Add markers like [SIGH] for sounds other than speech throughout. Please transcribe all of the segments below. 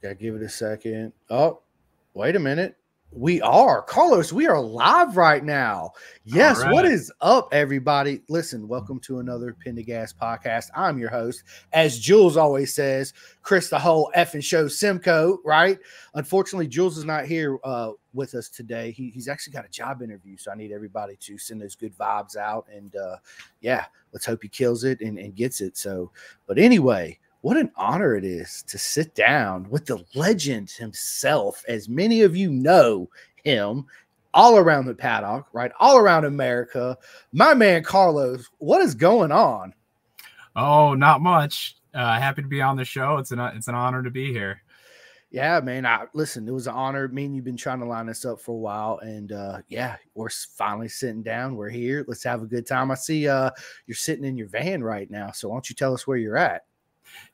Gotta give it a second. Oh, wait a minute. We are Carlos. We are live right now. Yes. right. What is up, everybody? Listen, welcome to another Pendergast podcast. I'm your host, as Jules always says, Chris the whole effing show Simcoe. Right? Unfortunately, Jules is not here uh, with us today. He, he's actually got a job interview, so I need everybody to send those good vibes out. And uh, yeah, let's hope he kills it and, and gets it. So, but anyway what an honor it is to sit down with the legend himself, as many of you know him, all around the paddock, right? All around America. My man Carlos, what is going on? Oh, not much. Uh, happy to be on the show. It's an it's an honor to be here. Yeah, man. I listen, it was an honor. Me and you've been trying to line this up for a while. And uh yeah, we're finally sitting down. We're here. Let's have a good time. I see uh you're sitting in your van right now. So why don't you tell us where you're at?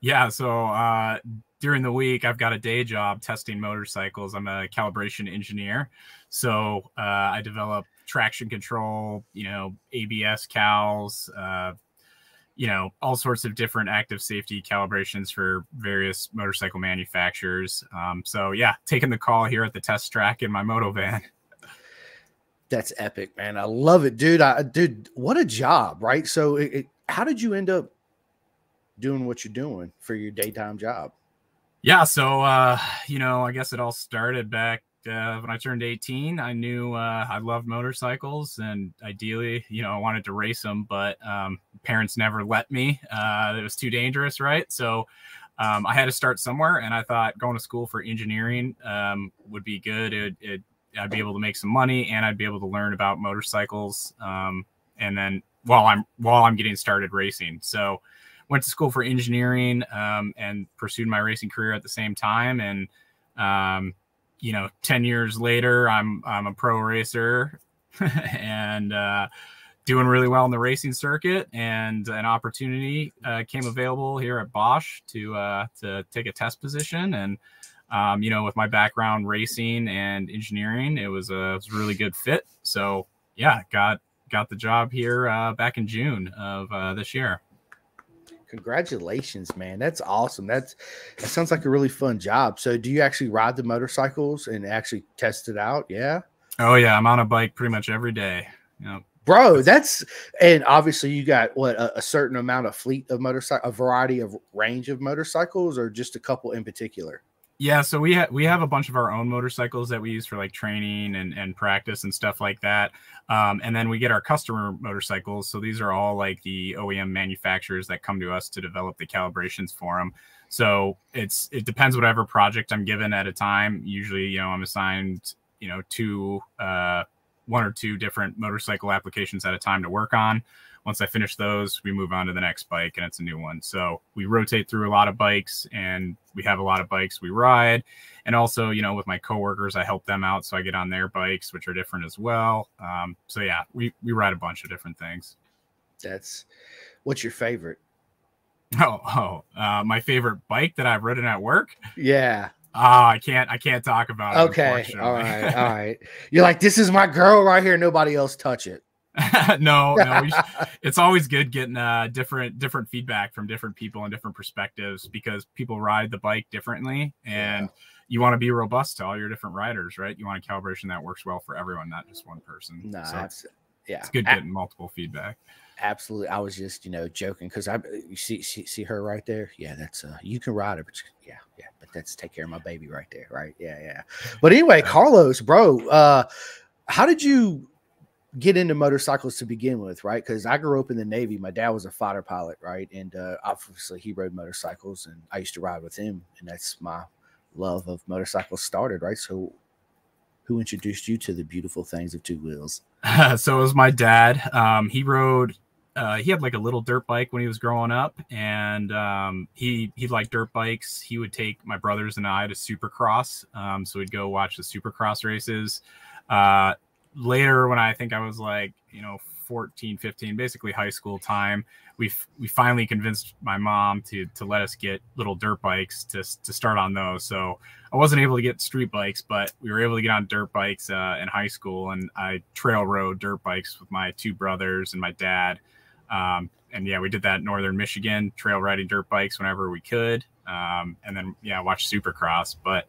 Yeah. So uh, during the week, I've got a day job testing motorcycles. I'm a calibration engineer. So uh, I develop traction control, you know, ABS cals, uh, you know, all sorts of different active safety calibrations for various motorcycle manufacturers. Um, so yeah, taking the call here at the test track in my moto van. [LAUGHS] That's epic, man. I love it, dude. I dude, what a job, right? So it, it, how did you end up doing what you're doing for your daytime job? Yeah, so uh, you know, I guess it all started back uh, when I turned 18. I knew uh, I loved motorcycles, and ideally, you know, I wanted to race them, but um, parents never let me. Uh, it was too dangerous, right? So um, I had to start somewhere, and I thought going to school for engineering um, would be good. It, it, I'd be able to make some money, and I'd be able to learn about motorcycles, um, and then while I'm while I'm getting started racing. So went to school for engineering um, and pursued my racing career at the same time. And um, you know, ten years later, I'm I'm a pro racer [LAUGHS] and uh, doing really well in the racing circuit. And an opportunity uh, came available here at Bosch to uh, to take a test position. And um, you know, with my background racing and engineering, it was a, it was a really good fit. So yeah, got got the job here uh, back in June of uh, this year. Congratulations, man. That's awesome. That's that sounds like a really fun job. So do you actually ride the motorcycles and actually test it out? Yeah. Oh yeah, I'm on a bike pretty much every day. You know, Bro, that's and obviously you got what a, a certain amount of fleet of motorcycle, a variety of range of motorcycles, or just a couple in particular. Yeah, so we have we have a bunch of our own motorcycles that we use for like training and, and practice and stuff like that. Um, and then we get our customer motorcycles. So these are all like the OEM manufacturers that come to us to develop the calibrations for them. So it's it depends whatever project I'm given at a time. Usually, you know, I'm assigned you know two uh, one or two different motorcycle applications at a time to work on. Once I finish those, we move on to the next bike and it's a new one. So we rotate through a lot of bikes and we have a lot of bikes we ride. And also, you know, with my coworkers, I help them out. So I get on their bikes, which are different as well. Um, so yeah, we, we ride a bunch of different things. That's what's your favorite? [LAUGHS] Oh, oh uh, my favorite bike that I've ridden at work. Yeah. Ah, I can't. I can't talk about it. Okay. All right. All right. You're like, this is my girl right here. Nobody else touch it. [LAUGHS] no, no. Should, [LAUGHS] it's always good getting uh, different different feedback from different people and different perspectives because people ride the bike differently, and yeah. you want to be robust to all your different riders, right? You want a calibration that works well for everyone, not just one person. No, so it's, yeah, it's good getting multiple feedback. Absolutely, I was just you know joking because I you see, see see her right there. Yeah, that's uh you can ride her, but you, yeah, yeah, but that's take care of my baby right there, right? Yeah, yeah. But anyway, Carlos, bro, uh, how did you get into motorcycles to begin with, right? Because I grew up in the Navy. My dad was a fighter pilot, right? And uh, obviously he rode motorcycles, and I used to ride with him, and that's my love of motorcycles started, right? So, who introduced you to the beautiful things of two wheels? [LAUGHS] so it was my dad. Um, he rode. Uh, he had like a little dirt bike when he was growing up, and um, he he liked dirt bikes. He would take my brothers and I to Supercross, um, so we'd go watch the Supercross races. Uh, later when I think I was like, you know, 14, 15, basically high school time, we we finally convinced my mom to to let us get little dirt bikes to to start on those. So I wasn't able to get street bikes, but we were able to get on dirt bikes uh, in high school, and I trail rode dirt bikes with my two brothers and my dad. Um, and yeah, we did that northern Michigan, trail riding dirt bikes whenever we could. um, and then yeah, watch Supercross. But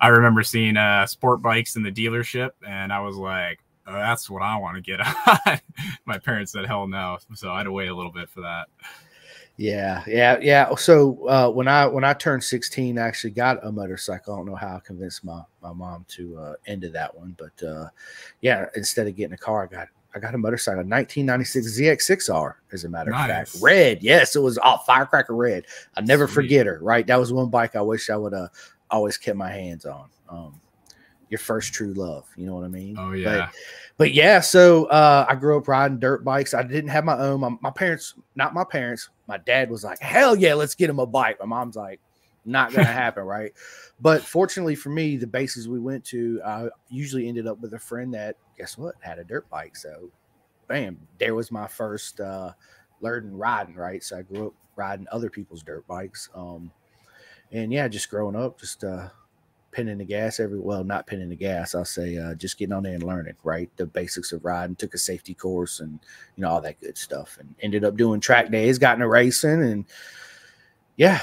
I remember seeing uh, sport bikes in the dealership, and I was like, "That's what I want to get [LAUGHS] on." My parents said, "Hell no!" So I had to wait a little bit for that. Yeah, yeah, yeah. So uh, when I when I turned 16, I actually got a motorcycle. I don't know how I convinced my my mom to uh, into that one, but uh, yeah, instead of getting a car, I got I got a motorcycle, 1996 ZX6R, as a matter nice. of fact, red. Yes, it was all firecracker red. I never Sweet. forget her. Right, that was one bike I wish I would have always kept my hands on. Um, your first true love, you know what I mean? Oh yeah. But, but yeah, so uh, I grew up riding dirt bikes. I didn't have my own. My, my, parents, not my parents, my dad was like, hell yeah, let's get him a bike. My mom's like, not gonna [LAUGHS] happen, right? But fortunately for me, the bases we went to, I usually ended up with a friend that, guess what, had a dirt bike. So, bam, there was my first uh, learning riding, right? So I grew up riding other people's dirt bikes. Um, and yeah, just growing up, just uh, pinning the gas every well, not pinning the gas. I'll say uh, just getting on there and learning, right? The basics of riding. Took a safety course and you know all that good stuff, and ended up doing track days, got into racing, and yeah,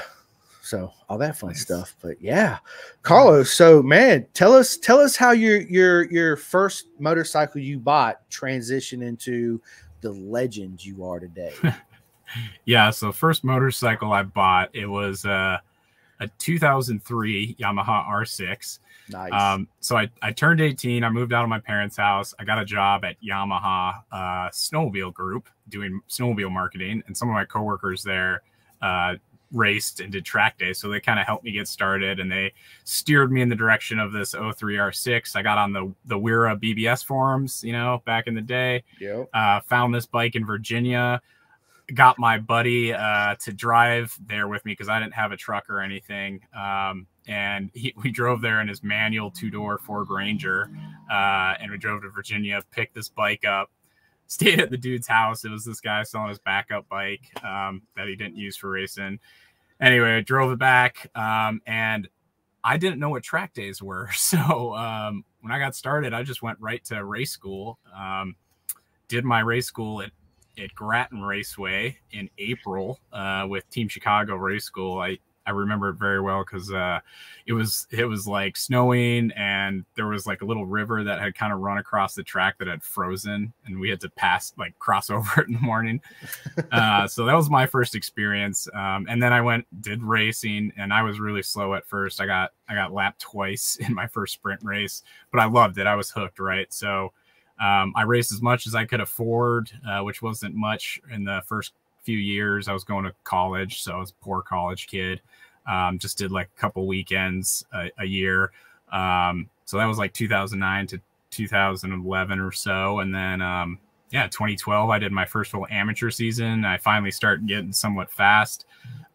so all that fun nice. stuff. But yeah, Carlos. So man, tell us tell us how your your your first motorcycle you bought transitioned into the legend you are today. [LAUGHS] yeah. So first motorcycle I bought it was. uh a 2003 Yamaha R6. Nice. Um, so I, I turned 18. I moved out of my parents' house. I got a job at Yamaha uh, Snowmobile Group doing snowmobile marketing, and some of my coworkers there uh, raced and did track day. So they kind of helped me get started, and they steered me in the direction of this 03 R6. I got on the the Wera BBS forums, you know, back in the day. Yeah. Uh, found this bike in Virginia got my buddy uh, to drive there with me because I didn't have a truck or anything. Um, and he, we drove there in his manual two door Ford Ranger. Uh, and we drove to Virginia, picked this bike up, [LAUGHS] stayed at the dude's house. It was this guy selling his backup bike um, that he didn't use for racing. Anyway, I drove it back. Um, and I didn't know what track days were. [LAUGHS] So um, when I got started, I just went right to race school. Um, did my race school at at Grattan Raceway in April uh, with Team Chicago Race School. I I remember it very well because uh, it was it was like snowing and there was like a little river that had kind of run across the track that had frozen and we had to pass like cross [LAUGHS] over it in the morning. [LAUGHS] Uh, so that was my first experience. Um, and then I went did racing and I was really slow at first. I got I got lapped twice [LAUGHS] in my first sprint race, but I loved it. I was hooked. Right, so. Um, I raced as much as I could afford, uh, which wasn't much in the first few years. I was going to college, so I was a poor college kid. Um, just did like a couple weekends a, a year. Um, so that was like 2009 to 2011 or so. And then, um, yeah, 2012, I did my first full amateur season. I finally started getting somewhat fast.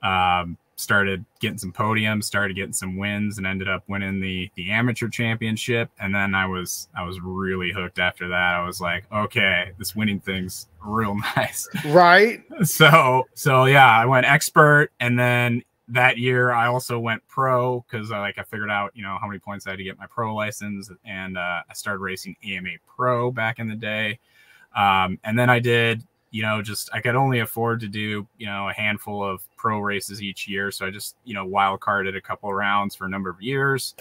Um, started getting some podiums, started getting some wins, and ended up winning the the amateur championship. And then I was I was really hooked after that. I was like, okay, this winning thing's real [LAUGHS] nice, right? So so yeah, I went expert, and then that year I also went pro because I like I figured out you know how many points I had to get my pro license, and uh, I started racing AMA Pro back in the day. Um, and then I did you know, just I could only afford to do, you know, a handful of pro races each year. So I just, you know, wild carded a couple of rounds for a number of years.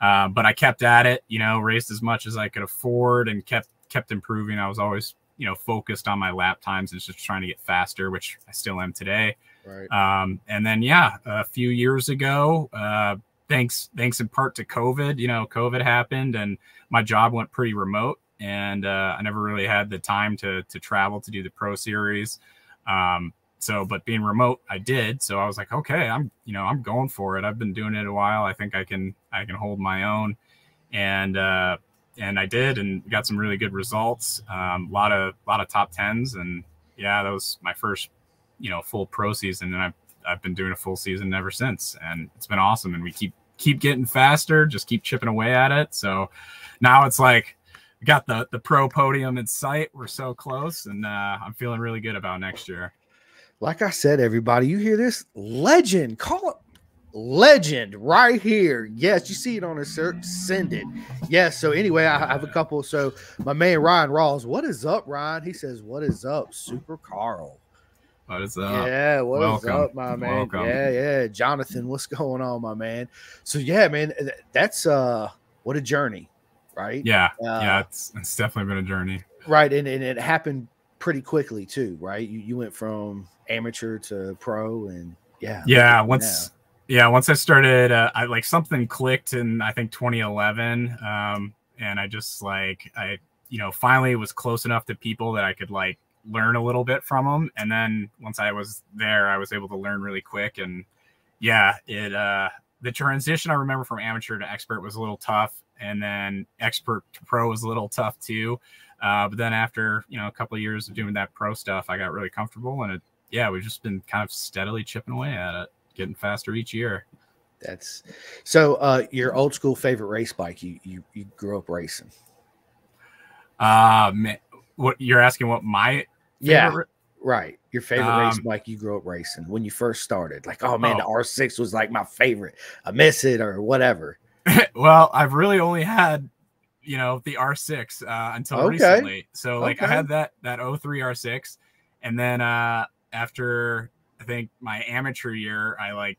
Uh, but I kept at it, you know, raced as much as I could afford and kept kept improving. I was always, you know, focused on my lap times and just trying to get faster, which I still am today. Right. Um, and then yeah, a few years ago, uh, thanks thanks in part to COVID, you know, COVID happened and my job went pretty remote and uh, I never really had the time to to travel to do the pro series. Um, so, but being remote, I did. So I was like, okay, I'm you know I'm going for it. I've been doing it a while. I think I can I can hold my own, and uh, and I did, and got some really good results. A um, lot of lot of top tens, and yeah, that was my first you know full pro season, and I've I've been doing a full season ever since, and it's been awesome. And we keep keep getting faster, just keep chipping away at it. So now it's like got the the pro podium in sight. We're so close, and uh, I'm feeling really good about next year. Like I said, everybody, you hear this legend? Call it legend right here. Yes, you see it on his shirt. Send it. Yes. So anyway, I have a couple. So my man Ryan Rawls, what is up, Ryan? He says, "What is up, Super Carl?" What is up? Yeah, what Welcome. is up, my man? Welcome. Yeah, yeah. Jonathan, what's going on, my man? So yeah, man, that's uh what a journey, right? Yeah, uh, yeah, it's it's definitely been a journey. Right, and, and it happened pretty quickly too, right? You you went from amateur to pro and yeah. Yeah, once now. yeah, once I started uh, I like something clicked in I think 2011 um and I just like I you know finally was close enough to people that I could like learn a little bit from them. And then once I was there, I was able to learn really quick. And yeah, it uh the transition I remember from amateur to expert was a little tough, and then expert to pro was a little tough too. Uh, but then after you know a couple of years of doing that pro stuff, I got really comfortable, and it yeah, we've just been kind of steadily chipping away at it, getting faster each year. That's so. Uh, your old school favorite race bike you you you grew up racing. Man, what you're asking? What my yeah, right. Your favorite um, race bike you grew up racing when you first started. Like, oh man, oh. the R6 was like my favorite. I miss it or whatever. [LAUGHS] well, I've really only had you know the R6 uh, until okay. recently. So like okay. I had that that 03 R6 and then uh after I think my amateur year I like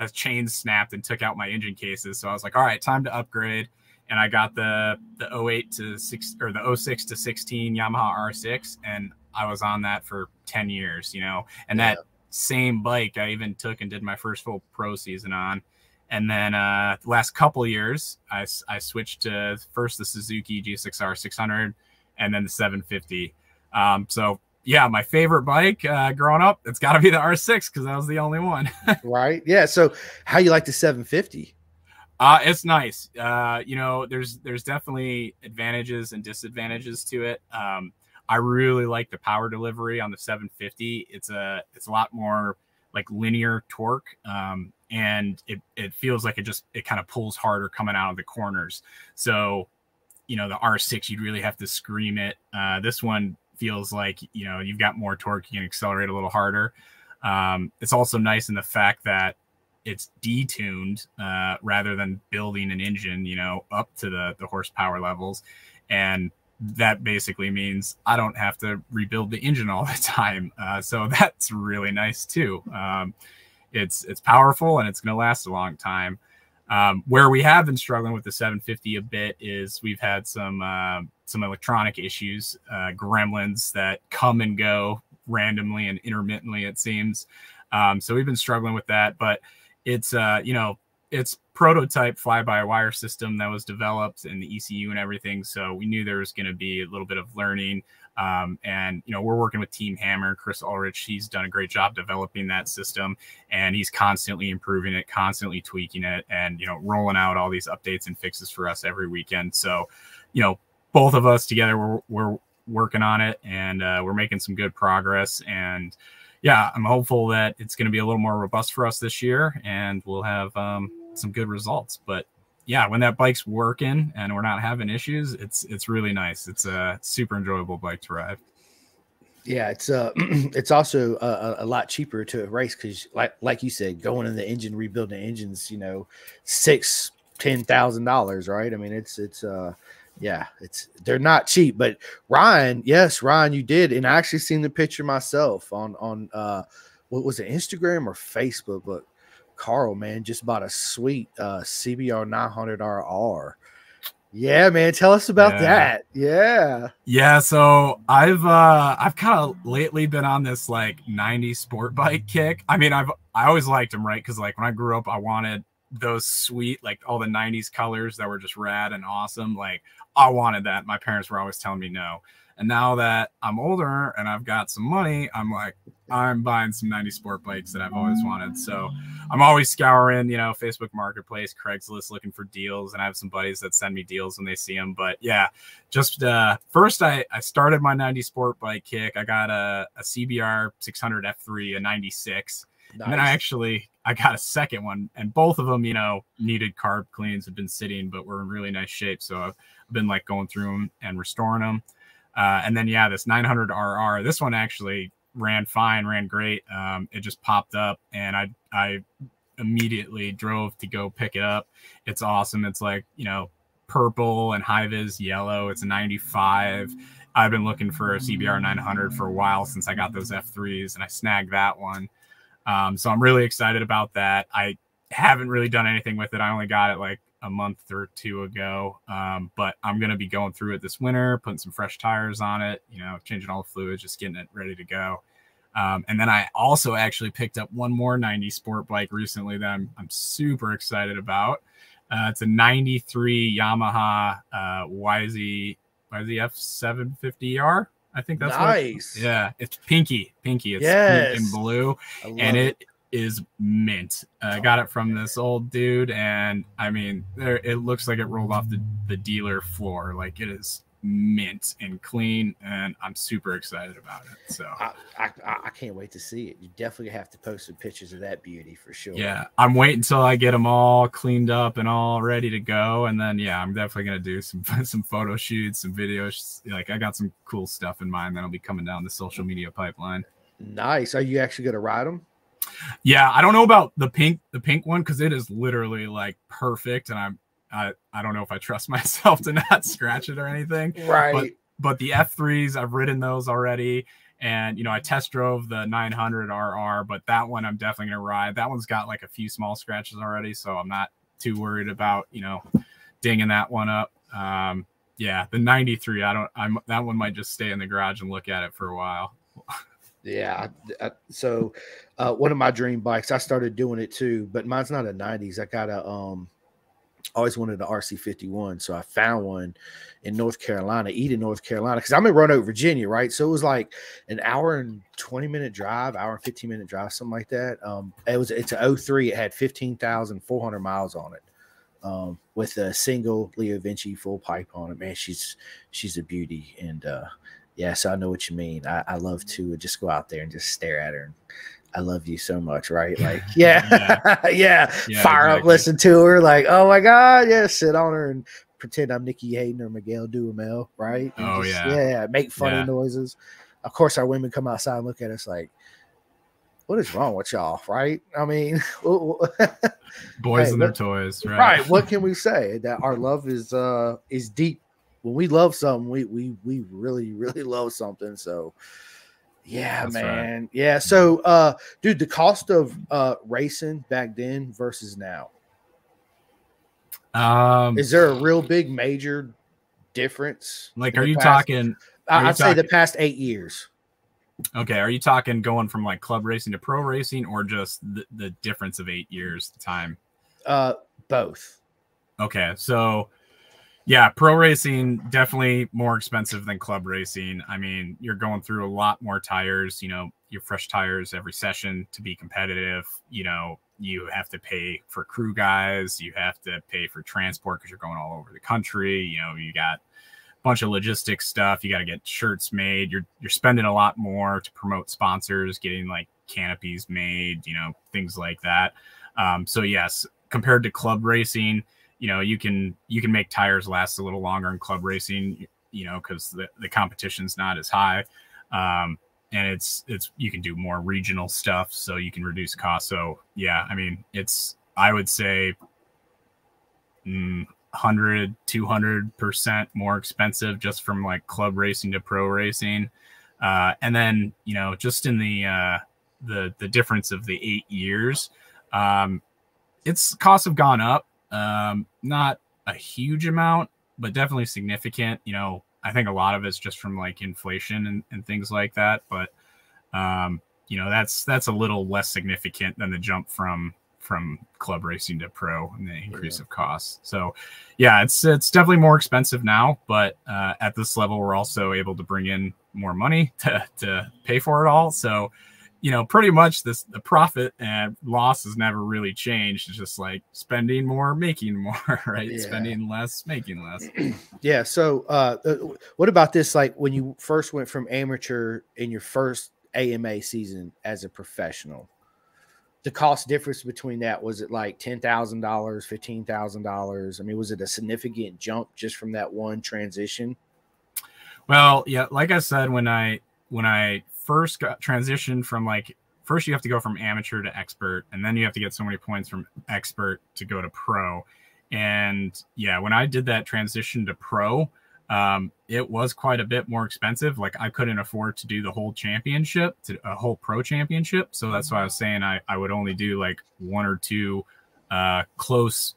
a chain snapped and took out my engine cases. So I was like, all right, time to upgrade. And I got the the 08 to 6 or the 06 to 16 Yamaha R6 and I was on that for 10 years, you know, and yeah. that same bike I even took and did my first full pro season on. And then uh, the last couple years, I, I switched to first the Suzuki GSX-R 600 and then the 750. Um, so yeah, my favorite bike uh, growing up, it's got to be the R6 because that was the only one. [LAUGHS] right. Yeah. So how you like the 750? Uh, it's nice. Uh, you know, there's there's definitely advantages and disadvantages to it. Um, I really like the power delivery on the 750. It's a it's a lot more like linear torque, um, and it it feels like it just it kind of pulls harder coming out of the corners. So, you know, the R6 you'd really have to scream it. Uh, this one feels like you know you've got more torque, you can accelerate a little harder. Um, it's also nice in the fact that it's detuned uh, rather than building an engine, you know, up to the the horsepower levels, and that basically means I don't have to rebuild the engine all [LAUGHS] the time. Uh, so [LAUGHS] that's really nice too. Um, it's it's powerful and it's going to last a long time. Um, where we have been struggling with the 750 a bit is we've had some uh, some electronic issues, uh, gremlins that come and go randomly and intermittently. It seems. Um, so we've been struggling with that, but it's uh, you know it's prototype fly-by-wire system that was developed in the ECU and everything. So we knew there was going to be a little bit of learning. Um, and you know, we're working with Team Hammer, Chris Ulrich. He's done a great job developing that system, and he's constantly improving it, constantly tweaking it, and you know, rolling out all these updates and fixes for us every weekend. So, you know, both of us together, we're, we're working on it, and uh, we're making some good progress. And yeah, I'm hopeful that it's going to be a little more robust for us this year, and we'll have um, some good results. But yeah, when that bike's working and we're not having issues, it's it's really nice. It's a super enjoyable bike to ride. Yeah, it's uh, [CLEARS THROAT] it's also a, a lot cheaper to race because, like like you said, going in the engine, rebuilding engines, you know, six ten thousand dollars, right? I mean, it's it's uh, yeah, it's they're not cheap. But Ryan, yes, Ryan, you did, and I actually seen the picture myself on on uh, what was it, Instagram or Facebook, but Carl, man, just bought a sweet uh, CBR 900RR. Yeah, man, tell us about yeah. that. Yeah. Yeah, so I've uh I've kind of lately been on this like 90 sport bike kick. I mean, I've I always liked them, right? Cuz like when I grew up, I wanted those sweet like all the 90s colors that were just rad and awesome. Like I wanted that. My parents were always telling me no. And now that I'm older and I've got some money, I'm like, I'm buying some 90 sport bikes that I've always wanted. So I'm always scouring, you know, Facebook Marketplace, Craigslist, looking for deals. And I have some buddies that send me deals when they see them. But yeah, just uh, first, I, I started my 90 sport bike kick. I got a, a CBR 600 F3, a 96. Nice. And then I actually I got a second one, and both of them, you know, needed carb cleans, have been sitting, but were in really nice shape. So I've been like going through them and restoring them. Uh, and then yeah, this 900 RR, this one actually ran fine, ran great. Um, it just popped up, and I I immediately drove to go pick it up. It's awesome. It's like you know purple and high vis yellow. It's a 95. I've been looking for a CBR 900 for a while since I got those F3s, and I snagged that one. Um, so I'm really excited about that. I haven't really done anything with it. I only got it like a month or two ago, um, but I'm gonna be going through it this winter, putting some fresh tires on it. You know, changing all the fluids, just getting it ready to go. Um, and then I also actually picked up one more 90 sport bike recently that I'm, I'm super excited about. Uh, it's a 93 Yamaha uh, YZ YZF 750R. I think that's nice. Yeah, it's pinky, pinky. It's yes. pink and blue, and it, it is mint. I uh, got it from this old dude, and I mean, there it looks like it rolled off the, the dealer floor. Like it is mint and clean, and I'm super excited about it. So I, I, I can't wait to see it. You definitely have to post some pictures of that beauty for sure. Yeah, I'm waiting until I get them all cleaned up and all ready to go, and then yeah, I'm definitely gonna do some [LAUGHS] some photo shoots, some videos. Like I got some cool stuff in mind that'll be coming down the social media pipeline. Nice. Are you actually gonna ride them? Yeah, I don't know about the pink the pink one because it is literally like perfect, and I'm I, I don't know if I trust [LAUGHS] myself to not scratch it or anything. Right. But, but the F3s, I've ridden those already. And, you know, I test drove the 900 RR, but that one I'm definitely going to ride. That one's got like a few small scratches already. So I'm not too worried about, you know, dinging that one up. Um, yeah, the 93, I don't, I'm, that one might just stay in the garage and look at it for a while. [LAUGHS] yeah. I, so, uh, one of my dream bikes, I started doing it too, but mine's not a 90s. I got a, um, always wanted an RC51. So I found one in North Carolina, Eden, North Carolina, because I'm in Roanoke, Virginia, right? So it was like an hour and 20 minute drive, hour and 15 minute drive, something like that. Um, it was it's a 03, it had 15,400 miles on it. Um, with a single LeoVince full pipe on it, man, she's she's a beauty, and uh, yeah, so I know what you mean. I, I love to just go out there and just stare at her and I love you so much, right? Like, [LAUGHS] yeah, yeah, [LAUGHS] yeah. yeah fire exactly. up, listen to her, like, oh my god, yeah, sit on her and pretend I'm Nicky Hayden or Miguel Duhamel, right? And oh just, yeah, yeah, make funny yeah. noises. Of course, our women come outside and look at us like, what is wrong with y'all, right? I mean, [LAUGHS] boys hey, and their toys, right? Right. What can we say? That our love is uh is deep. When we love something, we we we really really love something. So yeah, That's man. Right. Yeah. So, uh, dude, the cost of uh racing back then versus now. Um, is there a real big major difference? Like, are you past, talking? Are I'd say the past eight years. Okay, are you talking going from like club racing to pro racing, or just the, the difference of eight years time? Uh, both. Okay, so yeah, pro racing definitely more expensive than club racing. I mean, you're going through a lot more tires, you know, your fresh tires every session to be competitive. You know, you have to pay for crew guys, you have to pay for transport because you're going all over the country. You know, you got a bunch of logistics stuff. You got to get shirts made. You're you're spending a lot more to promote sponsors, getting like canopies made, you know, things like that. Um, so yes, compared to club racing, you know you can you can make tires last a little longer in club racing you know because the, the competition's not as high. Um, and it's it's you can do more regional stuff so you can reduce costs. So yeah i mean it's i would say mm, 100 200 percent more expensive just from like club racing to pro racing. Uh, and then you know just in the uh, the the difference of the eight years um, its costs have gone up um, not a huge amount, but definitely significant. You know, I think a lot of it's just from like inflation and, and things like that. But um, you know, that's that's a little less significant than the jump from from club racing to pro and the increase yeah. of costs. So yeah, it's it's definitely more expensive now, but uh, at this level, we're also able to bring in more money [LAUGHS] to to pay for it all. So you know, pretty much this the profit and loss has never really changed. It's just like spending more, making more, [LAUGHS] right? Yeah. Spending less, making less. [CLEARS THROAT] yeah. So, uh, uh, what about this? Like when you first went from amateur in your first AMA season as a professional, the cost difference between that was it like ten thousand dollars, fifteen thousand dollars? I mean, was it a significant jump just from that one transition? Well, yeah, like I said, when I when I first got transitioned from like first you have to go from amateur to expert and then you have to get so many points from expert to go to pro and yeah when i did that transition to pro um, it was quite a bit more expensive. Like I couldn't afford to do the whole championship, to a whole pro championship. So that's why I was saying I, I would only do like one or two uh, close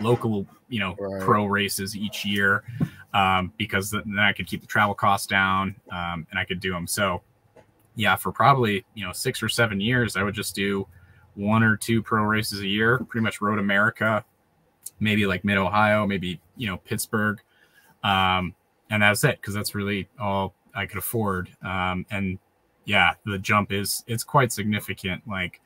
local, you know, right. pro races each year um, because then I could keep the travel costs down um, and I could do them. So yeah, for probably you know six or seven years, I would just do one or two pro races a year, pretty much Road America, maybe like Mid Ohio, maybe you know Pittsburgh um, and that's it because that's really all I could afford. Um, and yeah, the jump is it's quite significant. Like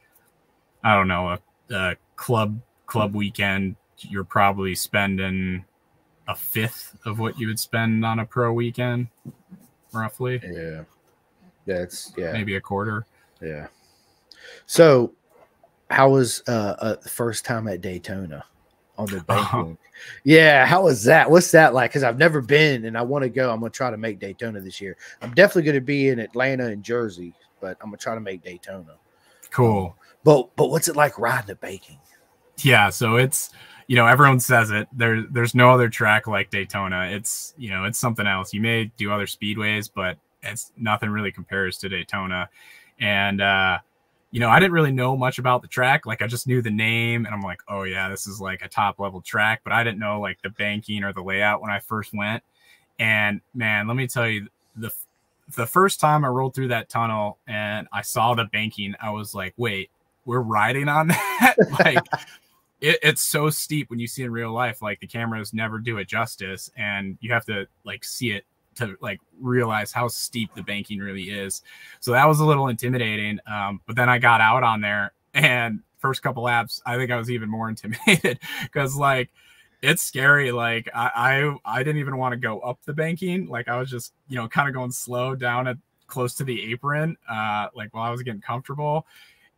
I don't know, a, a club club weekend, you're probably spending a fifth of what you would spend on a pro weekend, roughly. Yeah, that's yeah, maybe a quarter. Yeah. So, how was uh, uh the first time at Daytona? on the [LAUGHS] banking. Yeah, how was that? What's that like? Because I've never been and I want to go. I'm gonna try to make Daytona this year. I'm definitely gonna be in Atlanta and Jersey, but I'm gonna try to make Daytona. Cool. But but what's it like riding a banking? Yeah, so it's you know everyone says it. There there's no other track like Daytona. It's you know it's something else. You may do other speedways, but it's nothing really compares to Daytona. And uh you know, I didn't really know much about the track. Like I just knew the name and I'm like, oh yeah, this is like a top level track, but I didn't know like the banking or the layout when I first went. And man, let me tell you the the first time I rolled through that tunnel and I saw the banking, I was like, wait, we're riding on [LAUGHS] that? like it, it's so steep when you see in real life, like the cameras never do it justice and you have to like see it to like realize how steep the banking really is. So that was a little intimidating. Um, but then I got out on there and first couple laps, I think I was even more [LAUGHS] intimidated because like it's scary. Like I, I I didn't even want to go up the banking. Like I was just, you know, kind of going slow down at close to the apron, uh, like while I was getting comfortable.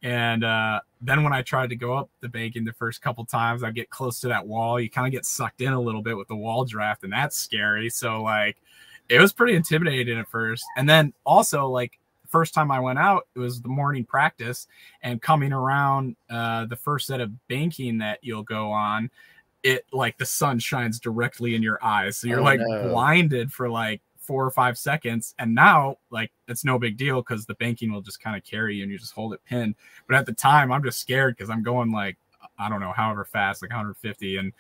And uh, then when I tried to go up the banking the first couple times, I get close to that wall. You kind of get sucked in a little bit with the wall draft, and that's scary. So like it was pretty intimidating at first. And then also like first time I went out, it was the morning practice and coming around uh, the first set of banking that you'll go on, it like the sun shines directly in your eyes. So you're oh, like no. blinded for like four or five seconds. And now like it's no big deal because the banking will just kind of carry you and you just hold it pinned. But at the time I'm just scared because I'm going like I don't know, however fast, like 150 and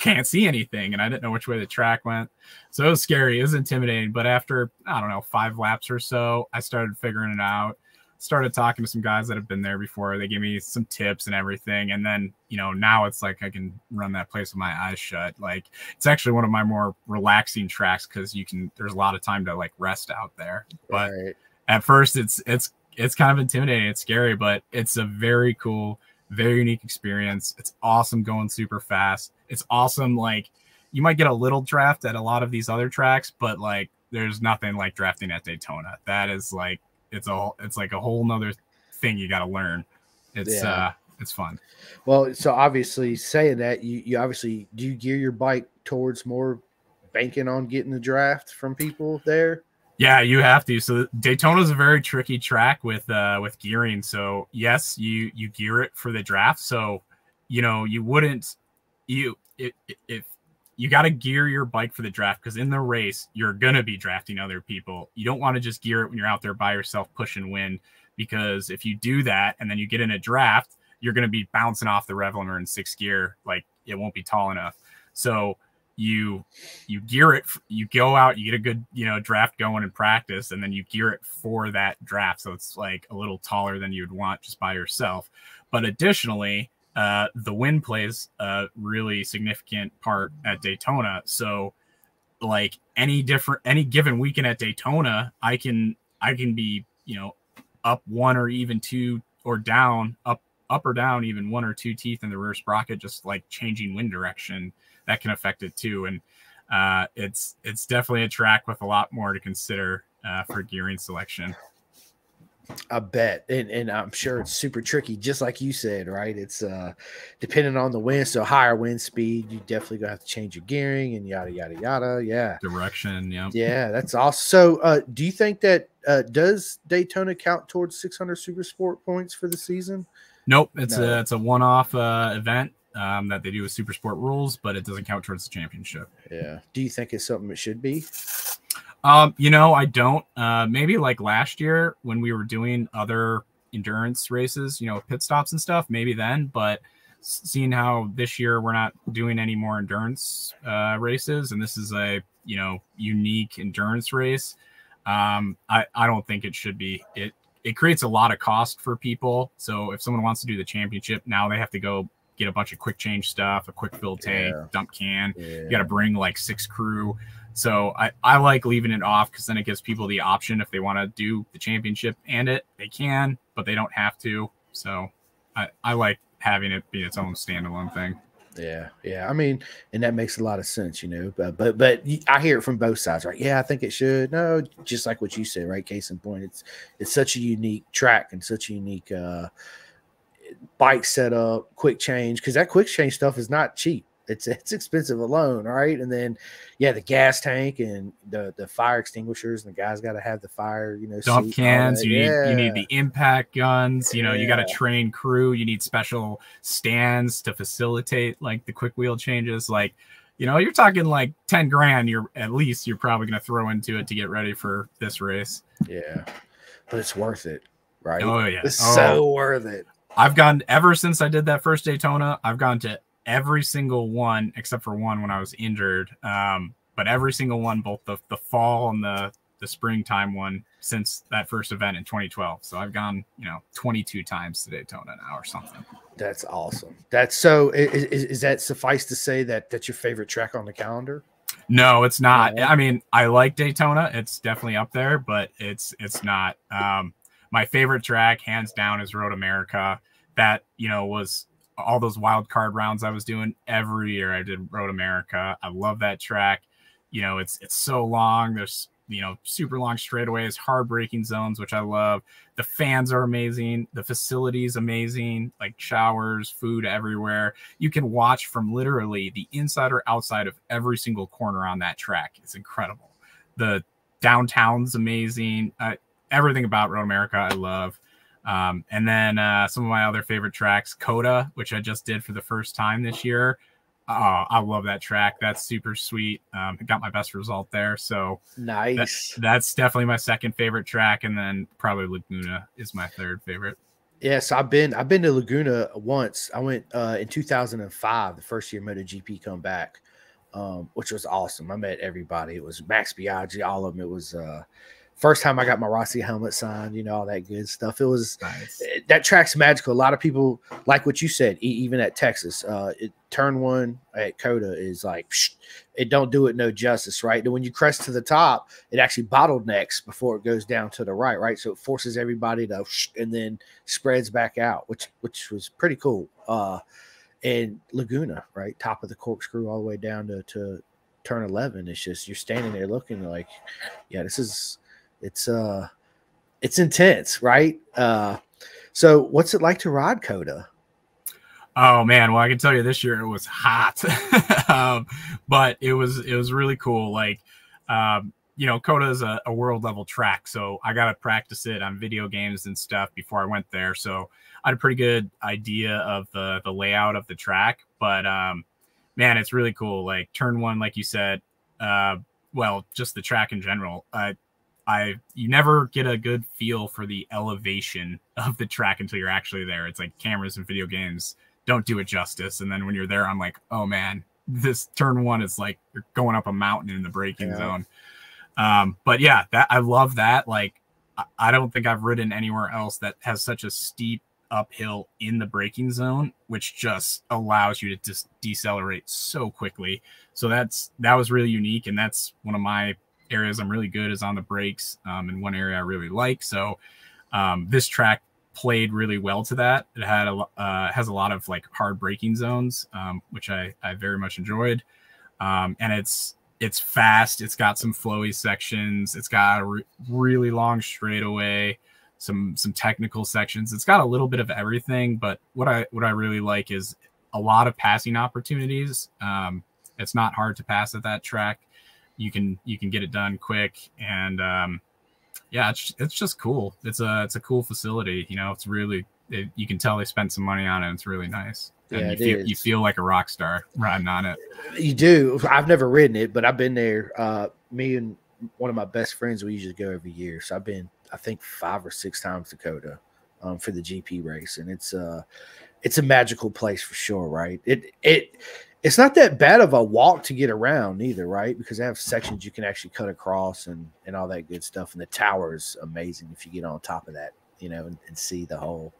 can't see anything and I didn't know which way the track went. So it was scary. It was intimidating. But after, I don't know, five laps or so, I started figuring it out. Started talking to some guys that have been there before. They gave me some tips and everything. And then, you know, now it's like I can run that place with my eyes shut. Like it's actually one of my more relaxing tracks because you can, there's a lot of time to like rest out there. But right. at first, it's, it's, it's kind of intimidating. It's scary, but it's a very cool very unique experience. It's awesome going super fast. It's awesome. Like you might get a little draft at a lot of these other tracks, but like there's nothing like drafting at Daytona. That is like it's a it's like a whole nother thing you got to learn. It's yeah. uh it's fun. Well, so obviously saying that you you obviously do you gear your bike towards more banking on getting the draft from people there? Yeah, you have to. So Daytona is a very tricky track with uh with gearing. So yes, you you gear it for the draft. So you know you wouldn't you if, if you got to gear your bike for the draft because in the race you're gonna be drafting other people. You don't want to just gear it when you're out there by yourself pushing wind because if you do that and then you get in a draft, you're gonna be bouncing off the rev limiter in sixth gear. Like it won't be tall enough. So you you gear it you go out you get a good you know draft going in practice and then you gear it for that draft so it's like a little taller than you'd want just by yourself but additionally uh, the wind plays a really significant part at daytona so like any different any given weekend at daytona i can i can be you know up one or even two or down up up or down even one or two teeth in the rear sprocket just like changing wind direction that can affect it too. And uh, it's it's definitely a track with a lot more to consider uh, for gearing selection. I bet, and and I'm sure it's super tricky, just like you said, right? It's uh depending on the wind, so higher wind speed, you definitely gonna have to change your gearing and yada yada yada. Yeah, direction. Yeah, yeah, that's awesome. So, uh, do you think that uh, does Daytona count towards 600 Super Sport points for the season? Nope, it's no. a it's a one off uh, event um, that they do with Super Sport rules, but it doesn't count towards the championship. Yeah. Do you think it's something it should be? Um, you know, I don't. Uh, maybe like last year when we were doing other endurance races, you know, pit stops and stuff, maybe then. But seeing how this year we're not doing any more endurance uh, races, and this is a you know unique endurance race, um, I I don't think it should be. It it creates a lot of cost for people. So if someone wants to do the championship, now they have to go get a bunch of quick change stuff, a quick fill tank, yeah. dump can. Yeah. You got to bring like six crew. So I, I like leaving it off because then it gives people the option if they want to do the championship and it, they can, but they don't have to. So I, I like having it be its own standalone thing. Yeah, yeah. I mean, and that makes a lot of sense, you know. But but but I hear it from both sides, right? Yeah, I think it should. No, just like what you said, right? Case in point, it's it's such a unique track and such a unique uh bike setup, quick change, because that quick change stuff is not cheap it's it's expensive alone, right? And then yeah, the gas tank and the the fire extinguishers, and the guys got to have the fire, you know, dump cans. You yeah. need you need the impact guns. You know, yeah. you got to train crew. You need special stands to facilitate like the quick wheel changes. Like, you know, you're talking like ten grand. You're at least you're probably going to throw into it to get ready for this race. Yeah, but it's worth it, right? Oh yeah, it's oh. so worth it. I've gone ever since I did that first Daytona. I've gone to every single one except for one when I was injured. Um, but every single one, both the, the fall and the the springtime one since that first event in 2012. So I've gone, you know, 22 times to Daytona now or something. That's awesome. That's so. Is, is, is that suffice to say that that's your favorite track on the calendar? No, it's not. I mean, I like Daytona. It's definitely up there, but it's it's not. Um, my favorite track, hands down, is Road America. That you know was all those wild card rounds I was doing every year. I did Road America. I love that track. You know, it's it's so long. There's you know super long straightaways, hard braking zones, which I love. The fans are amazing. The facilities amazing. Like showers, food everywhere. You can watch from literally the inside or outside of every single corner on that track. It's incredible. The downtown's amazing. Uh, everything about Road America I love. Um, and then uh, some of my other favorite tracks, COTA, which I just did for the first time this year. Oh, I love that track. That's super sweet. Um, got my best result there. So nice. That, that's definitely my second favorite track, and then probably Laguna is my third favorite. Yes, I've been I've been to Laguna once. I went uh, in 2005, the first year MotoGP come back, um, which was awesome. I met everybody. It was Max Biaggi, all of them. It was uh, first time I got my Rossi helmet signed, you know, all that good stuff. It was nice. Eh, that track's magical. A lot of people like what you said, even at Texas. Uh, it, turn one at COTA is like psh, it don't do it no justice, right? And when you crest to the top, it actually bottlenecks before it goes down to the right, right? So it forces everybody to psh, and then spreads back out, which which was pretty cool. Uh, and Laguna, right, top of the corkscrew all the way down to to turn 11 it's just you're standing there looking like yeah this is it's uh it's intense, right? Uh so what's it like to ride COTA? Oh man, well I can tell you this year it was hot. [LAUGHS] um, but it was it was really cool. Like um, you know, COTA is a, a world level track, so I got to practice it on video games and stuff before I went there. So I had a pretty good idea of the the layout of the track. But um, man, it's really cool. Like turn one, like you said, uh, well, just the track in general. Uh, I you never get a good feel for the elevation of the track until you're actually there. It's like cameras and video games don't do it justice. And then when you're there, I'm like, oh man, this turn one is like you're going up a mountain in the braking yeah. zone. Um, but yeah, that I love that. Like I don't think I've ridden anywhere else that has such a steep uphill in the braking zone, which just allows you to just decelerate so quickly. So that's that was really unique, and that's one of my areas I'm really good is on the brakes, um, and one area I really like. So um, this track played really well to that. It had a uh, has a lot of like hard braking zones, um, which I I very much enjoyed, um, and it's it's fast. It's got some flowy sections. It's got a re- really long straightaway, some some technical sections. It's got a little bit of everything. But what I what I really like is a lot of passing opportunities. Um, it's not hard to pass at that track you can you can get it done quick and um, yeah it's, it's just cool it's a it's a cool facility you know it's really it, you can tell they spent some money on it it's really nice and Yeah, you feel you feel like a rock star riding on it. You do. I've never ridden it, but I've been there. Uh, me and one of my best friends, we usually go every year. So I've been, I think, five or six times to COTA um, for the GP race, and it's uh, it's a magical place for sure, right? It it it's not that bad of a walk to get around either, right? Because they have sections you can actually cut across and and all that good stuff. And the tower is amazing if you get on top of that, you know, and, and see the whole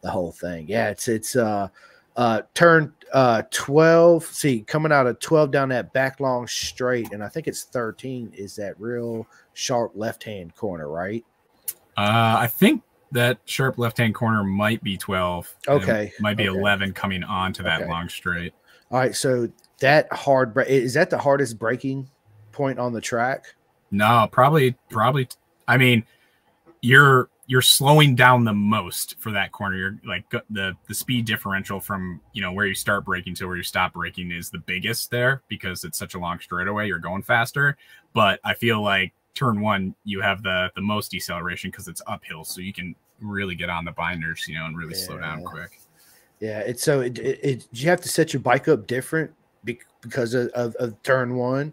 the whole thing. Yeah, it's it's uh uh turn uh 12 see coming out of 12 down that back long straight and i think it's 13 is that real sharp left hand corner right Uh, I think that sharp left hand corner might be 12. Okay, might be okay. 11 coming onto that Okay. long straight. All right so that hard bra- is that the hardest braking point on the track No, probably, probably. I mean, you're you're slowing down the most for that corner. You're like the the speed differential from you know where you start braking to where you stop braking is the biggest there because it's such a long straightaway. You're going faster, but I feel like turn one you have the the most deceleration because it's uphill, so you can really get on the binders, you know, and really slow down quick. Yeah it's so it, it, it you have to set your bike up different because of, of, of turn one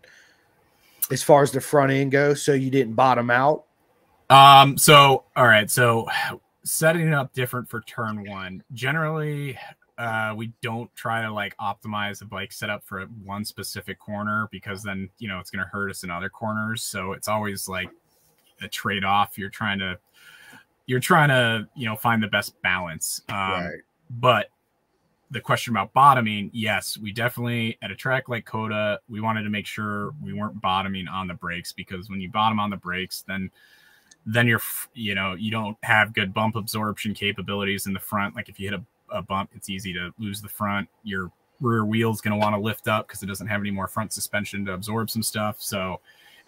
as far as the front end goes so you didn't bottom out Um, so all right, so setting it up different for turn one. Generally, uh, we don't try to like optimize the bike setup for one specific corner because then you know it's gonna hurt us in other corners. So it's always like a trade-off. You're trying to you're trying to, you know, find the best balance. Um right but the question about bottoming, yes, we definitely at a track like COTA, we wanted to make sure we weren't bottoming on the brakes because when you bottom on the brakes, then then you're you know you don't have good bump absorption capabilities in the front. Like if you hit a, a bump, it's easy to lose the front. Your rear wheel's going to want to lift up because it doesn't have any more front suspension to absorb some stuff. So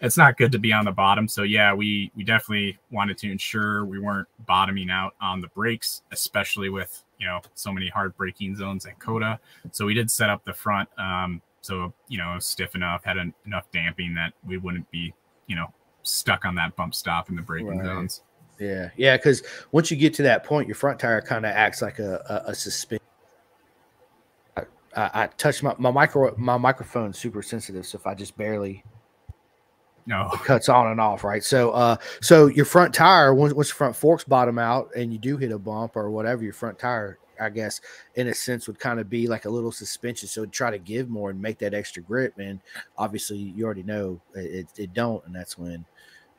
it's not good to be on the bottom. So yeah, we we definitely wanted to ensure we weren't bottoming out on the brakes, especially with you know so many hard braking zones at COTA. So we did set up the front um, so you know stiff enough, had en- enough damping that we wouldn't be you know stuck on that bump stop in the braking Right. zones. Yeah, yeah, because once you get to that point, your front tire kind of acts like a a, a suspension. I, I, I touch my my micro my microphone's super sensitive, so if I just barely No, it cuts on and off, right? So uh, so your front tire once once your front forks bottom out and you do hit a bump or whatever, your front tire, I guess, in a sense, would kind of be like a little suspension. So try to give more and make that extra grip. And obviously, you already know it, it, it don't, and that's when,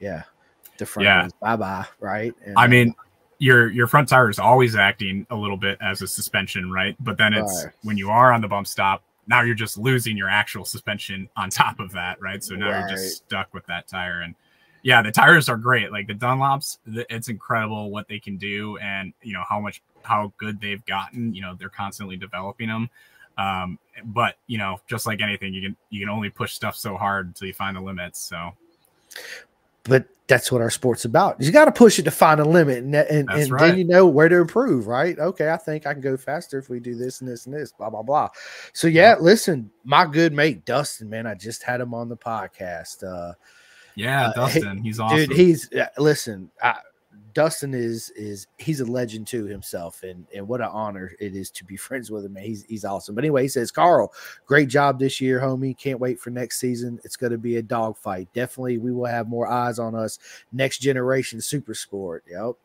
yeah, the front Yeah. bye bye, right? And, I mean, your your front tire is always acting a little bit as a suspension, right? But then it's Right. when you are on the bump stop, now you're just losing your actual suspension on top of that, right? So now you're just stuck with that tire. And yeah, the tires are great. Like the Dunlops, it's incredible what they can do, and you know how much how good they've gotten. You know, they're constantly developing them. Um, but you know, just like anything, you can you can only push stuff so hard until you find the limits. So but that's what our sport's about. You got to push it to find a limit, and, and, and right. then you know where to improve, right? Okay, I think I can go faster if we do this and this and this, blah blah blah. So yeah, listen, my good mate Dustin, man, I just had him on the podcast. Uh, yeah, Uh, Dustin, he's awesome. Dude, he's uh, listen. I, Dustin is is he's a legend to himself, and and what an honor it is to be [LAUGHS] friends with him. Man. He's he's awesome. But anyway, he says, Carl, great job this year, homie. Can't wait for next season. It's going to be a dogfight. Definitely, we will have more eyes on us. Next generation super sport. Yep.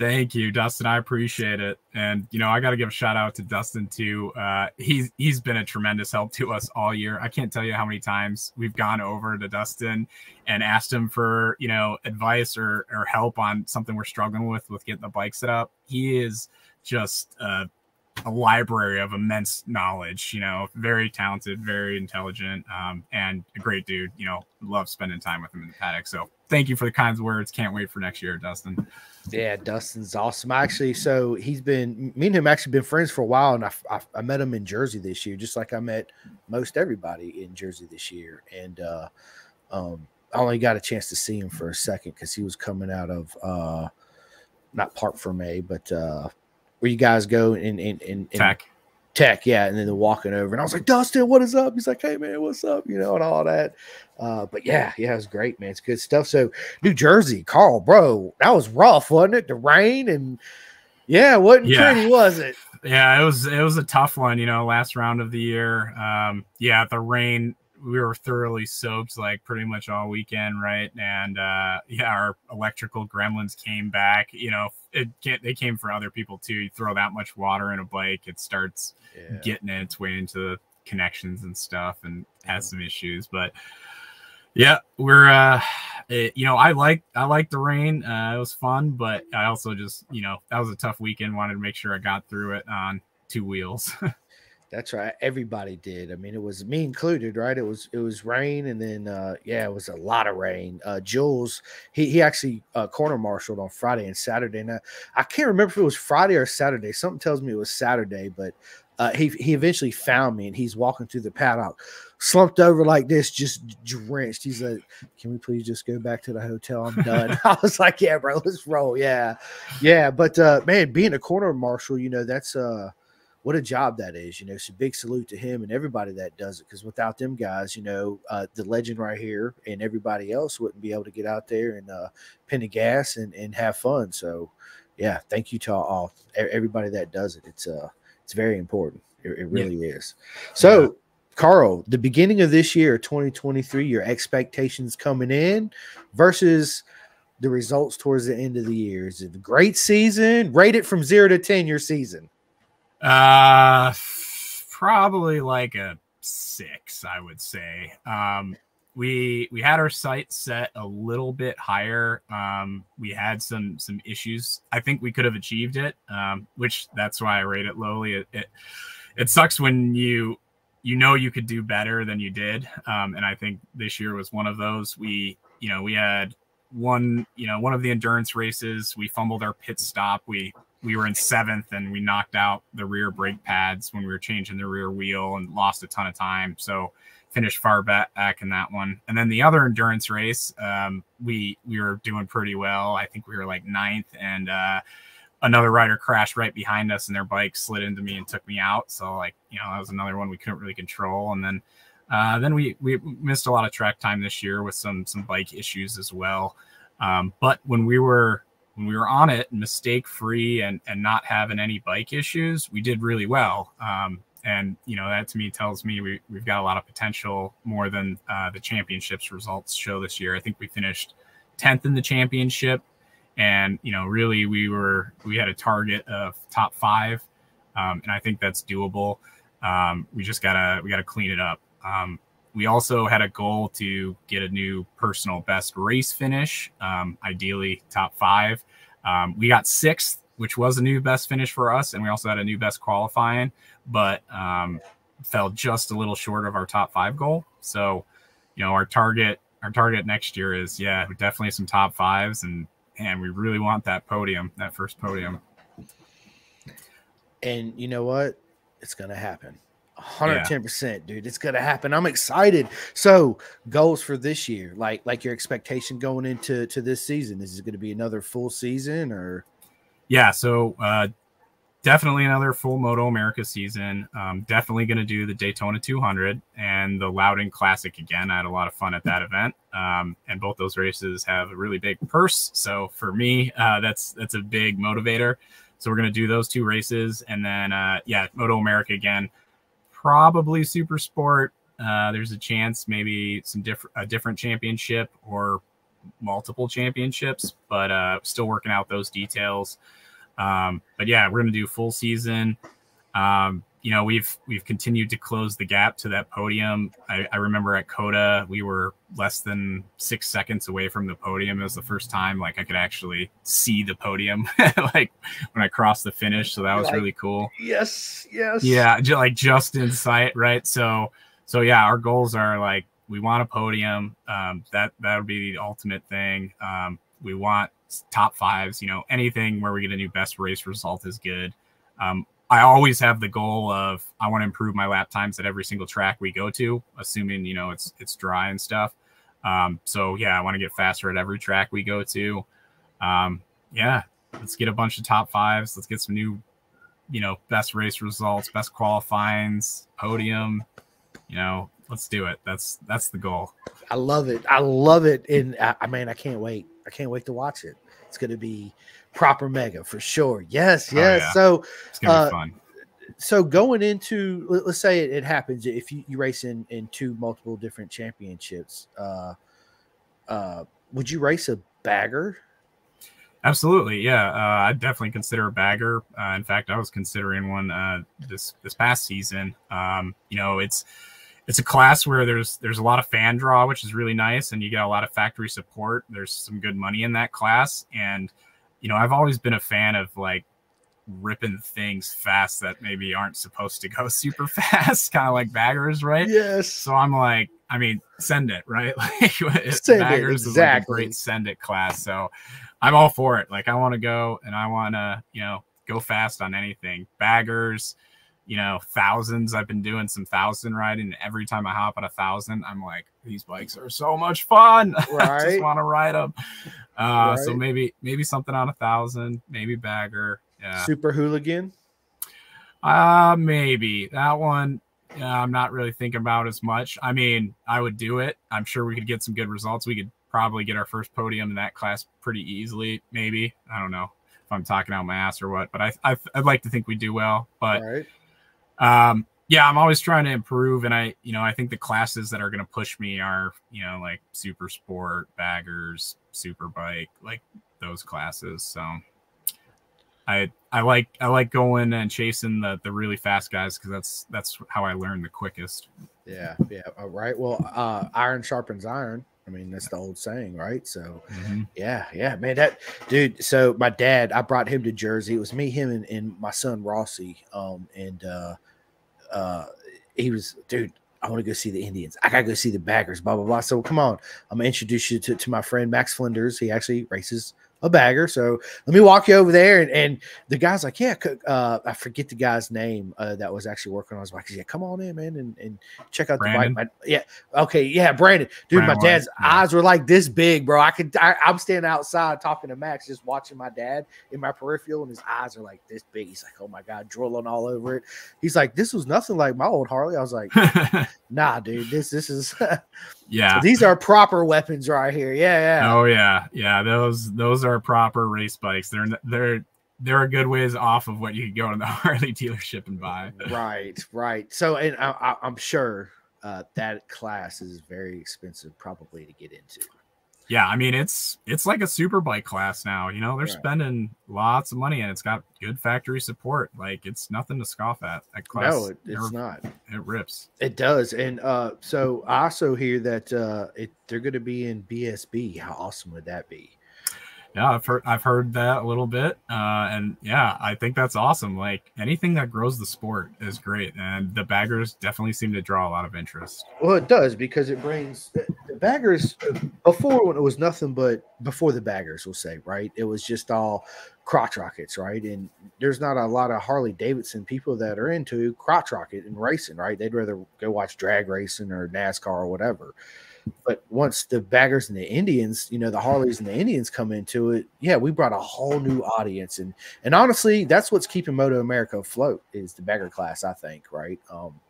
Thank you, Dustin. I appreciate it. And you know, I got to give a shout out to Dustin too. Uh, he's he's been a tremendous help to us all year. I can't tell you how many times we've gone over to Dustin and asked him for you know advice or or help on something we're struggling with with getting the bike set up. He is just uh, a library of immense knowledge. You know, very talented, very intelligent, um, and a great dude. You know, love spending time with him in the paddock. So thank you for the kind words. Can't wait for next year, Dustin. Yeah, Dustin's awesome. Actually, so he's been me and him actually been friends for a while, and I, I, I met him in Jersey this year, just like I met most everybody in Jersey this year. And uh, um, I only got a chance to see him for a second because he was coming out of uh, not parc fermé, but uh, where you guys go in in, in, in Tech. tech, yeah, and then they're walking over, and I was like, Dustin, what is up? He's like, Hey man, what's up? You know, and all that. Uh, but yeah, yeah, it was great, man. It's good stuff. So New Jersey, Carl, bro, that was rough, wasn't it? The rain and yeah, it wasn't Yeah. pretty, was it? yeah, it was it was a tough one, you know, last round of the year. Um, yeah, the rain we were thoroughly soaked like pretty much all weekend, right? And uh, yeah, our electrical gremlins came back. You know, it can't, they came for other people too. You throw that much water in a bike, it starts yeah. getting its way into the connections and stuff, and has some issues. But yeah, we're uh, it, you know, I like I like the rain. Uh, it was fun, but I also just you know that was a tough weekend. Wanted to make sure I got through it on two wheels. [LAUGHS] That's right. Everybody did. I mean, it was me included, right? It was it was rain, and then uh, yeah, it was a lot of rain. Uh, Jules, he he actually uh, corner marshaled on Friday and Saturday. Now I can't remember if it was Friday or Saturday. Something tells me it was Saturday, but uh, he he eventually found me, and he's walking through the paddock, slumped over like this, just drenched. He's like, "Can we please just go back to the hotel? I'm done." [LAUGHS] I was like, "Yeah, bro, let's roll." Yeah, yeah. But uh, man, being a corner marshal, you know, that's uh what a job that is. You know, so big salute to him and everybody that does it. Because without them guys, you know, uh, the legend right here and everybody else wouldn't be able to get out there and uh, pin the gas and, and have fun. So, yeah, thank you to all everybody that does it. It's uh, it's very important. It, it really yeah. is. So. Yeah. Carl, the beginning of this year, 2023, your expectations coming in versus the results towards the end of the year. Is it a great season? Rate it from zero to 10 your season. Uh, probably like a six, I would say. Um, we we had our sights set a little bit higher. Um, we had some some issues. I think we could have achieved it, um, which that's why I rate it lowly. It, it, it sucks when you you know you could do better than you did, um, and I think this year was one of those. We you know we had one you know one of the endurance races. We fumbled our pit stop. We we were in seventh and we knocked out the rear brake pads when we were changing the rear wheel and lost a ton of time. So finished far back, in that one. And then the other endurance race, um, we we were doing pretty well. I think we were like ninth, and uh, another rider crashed right behind us, and their bike slid into me and took me out. So like you know that was another one we couldn't really control. And then uh, then we we missed a lot of track time this year with some some bike issues as well. Um, but when we were when we were on it, mistake free and and not having any bike issues, we did really well. Um, and you know that to me tells me we we've got a lot of potential more than uh, the championships results show this year. I think we finished tenth in the championship, and you know really we were we had a target of top five, um, and I think that's doable. Um, we just gotta we gotta clean it up. Um, we also had a goal to get a new personal best race finish, um, ideally top five. Um, we got sixth, which was a new best finish for us, and we also had a new best qualifying, but um, fell just a little short of our top five goal. So, you know, our target our target next year is yeah, definitely some top fives, and and we really want that podium, that first podium. And you know what? It's gonna happen. 110% yeah. dude. It's gonna happen. I'm excited. So goals for this year like like your expectation going into to this season. Is it going to be another full season or? Yeah so uh definitely another full moto america season. Um definitely going to do the daytona 200 and the loudon classic again. I had a lot of fun at that event. Um and both those races have a really big purse. So for me uh that's that's a big motivator. So we're going to do those two races. And then uh yeah moto america again probably super sport. Uh, there's a chance maybe some different a different championship or multiple championships, but uh, still working out those details. Um, but yeah, we're gonna do full season. Um, you know, we've we've continued to close the gap to that podium. I, I, remember at COTA, we were less than six seconds away from the podium. It was the first time like I could actually see the podium, [LAUGHS] like when I crossed the finish. So that was like, really cool. Yes, yes. Yeah, j- like just in sight, right? So, so yeah, our goals are like we want a podium. Um, that that would be the ultimate thing. Um, we want top fives. You know, anything where we get a new best race result is good. Um, I always have the goal of I want to improve my lap times at every single track we go to, assuming you know it's it's dry and stuff. Um, so yeah, I want to get faster at every track we go to. Um, yeah, let's get a bunch of top fives. Let's get some new, you know, best race results, best qualifyings, podium. You know, let's do it. That's that's the goal. I love it. I love it. And I, I mean, I can't wait. I can't wait to watch it. It's going to be proper mega for sure. Yes, yes. Oh, yeah. So it's gonna uh, be fun. so going into let- let's say it, it happens if you, you race in in two multiple different championships uh uh would you race a bagger Absolutely, yeah. Uh, I'd definitely consider a bagger. Uh, in fact, I was considering one uh, this this past season. Um, you know, it's it's a class where there's there's a lot of fan draw, which is really nice, and you get a lot of factory support. There's some good money in that class, and you know, I've always been a fan of like ripping things fast that maybe aren't supposed to go [LAUGHS] super fast, kind of like baggers, right? yes So I'm like, I mean, send it, right? [LAUGHS] Like [LAUGHS] Send it, baggers is like a great send it class. So I'm all for it. Like I want to go and I want to, you know, go fast on anything. Baggers, you know, thousands. I've been doing some thousand riding. and Every time I hop on a thousand, I'm like, these bikes are so much fun. [LAUGHS] I just want to ride them. Uh, So maybe maybe something on a thousand, maybe bagger. Yeah. super hooligan Uh maybe that one. Yeah, I'm not really thinking about as much. I mean, I would do it. I'm sure we could get some good results. We could probably get our first podium in that class pretty easily. Maybe I don't know if I'm talking out my ass or what, but I, I I'd like to think we do well. But right um, yeah, I'm always trying to improve, and I you know I think the classes that are going to push me are you know like super sport, baggers, super bike, like those classes. So I I like I like going and chasing the the really fast guys because that's that's how I learn the quickest. yeah yeah all right well uh iron sharpens iron i mean that's the old saying right so Yeah, yeah, man. That dude. So my dad, I brought him to Jersey. It was me, him, and, and my son Rossi. Um, and uh, uh, he was, dude. I want to go see the Indians. I gotta go see the baggers. Blah blah blah. So come on, I'm gonna introduce you to, to my friend Max Flinders. He actually races a bagger. So let me walk you over there. And, and the guy's like, yeah, uh, I forget the guy's name uh, that was actually working on his bike. Like, come on in, man, and, and check out Brandon? the bike. My- yeah, okay, yeah, Brandon. Dude, Brandon my dad's yeah. eyes were like this big, bro. I could, I, I'm standing outside talking to Max, just watching my dad in my peripheral, and his eyes are like this big. He's like, oh my god, drooling all over it. He's like, this was nothing like my old Harley. I was like, [LAUGHS] nah, dude, this, this is, [LAUGHS] yeah. these are proper weapons right here. Yeah, yeah. Oh yeah, yeah. Those those are proper race bikes. They're they're they're a good ways off of what you could go to the [LAUGHS] Harley dealership and buy. Right, right. So, and I, I, I'm sure uh, that class is very expensive, probably to get into. Yeah, I mean it's it's like a super bike class now. You know, they're spending lots of money and it's got good factory support. Like it's nothing to scoff at. That class, no, it, it's not. it rips. It does, and uh, so I also hear that uh, it they're going to be in BSB. How awesome would that be? Yeah, I've heard I've heard that a little bit, uh, and yeah, I think that's awesome. Like anything that grows the sport is great, and the baggers definitely seem to draw a lot of interest. Well, it does because it brings the, baggers before when it was nothing but before the baggers, we'll say, right? It was just all crotch rockets, right? And there's not a lot of Harley Davidson people that are into crotch rocket and racing, right? They'd rather go watch drag racing or NASCAR or whatever. But once the baggers and the Indians, you know, the Harleys and the Indians come into it, yeah, we brought a whole new audience. And and honestly, that's what's keeping Moto America afloat is the bagger class, I think, right? Um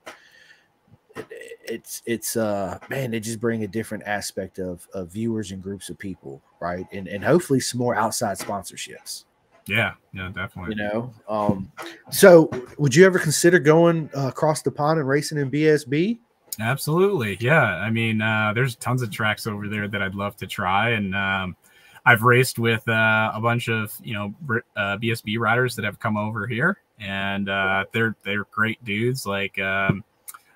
it- it's it's uh man they just bring a different aspect of of viewers and groups of people right and and hopefully some more outside sponsorships Yeah, yeah, definitely. you know um so would you ever consider going uh, across the pond and racing in bsb Absolutely. Yeah. I mean, uh, there's tons of tracks over there that I'd love to try. And um, I've raced with uh, a bunch of, you know, uh, BSB riders that have come over here and uh, they're, they're great dudes. Like um,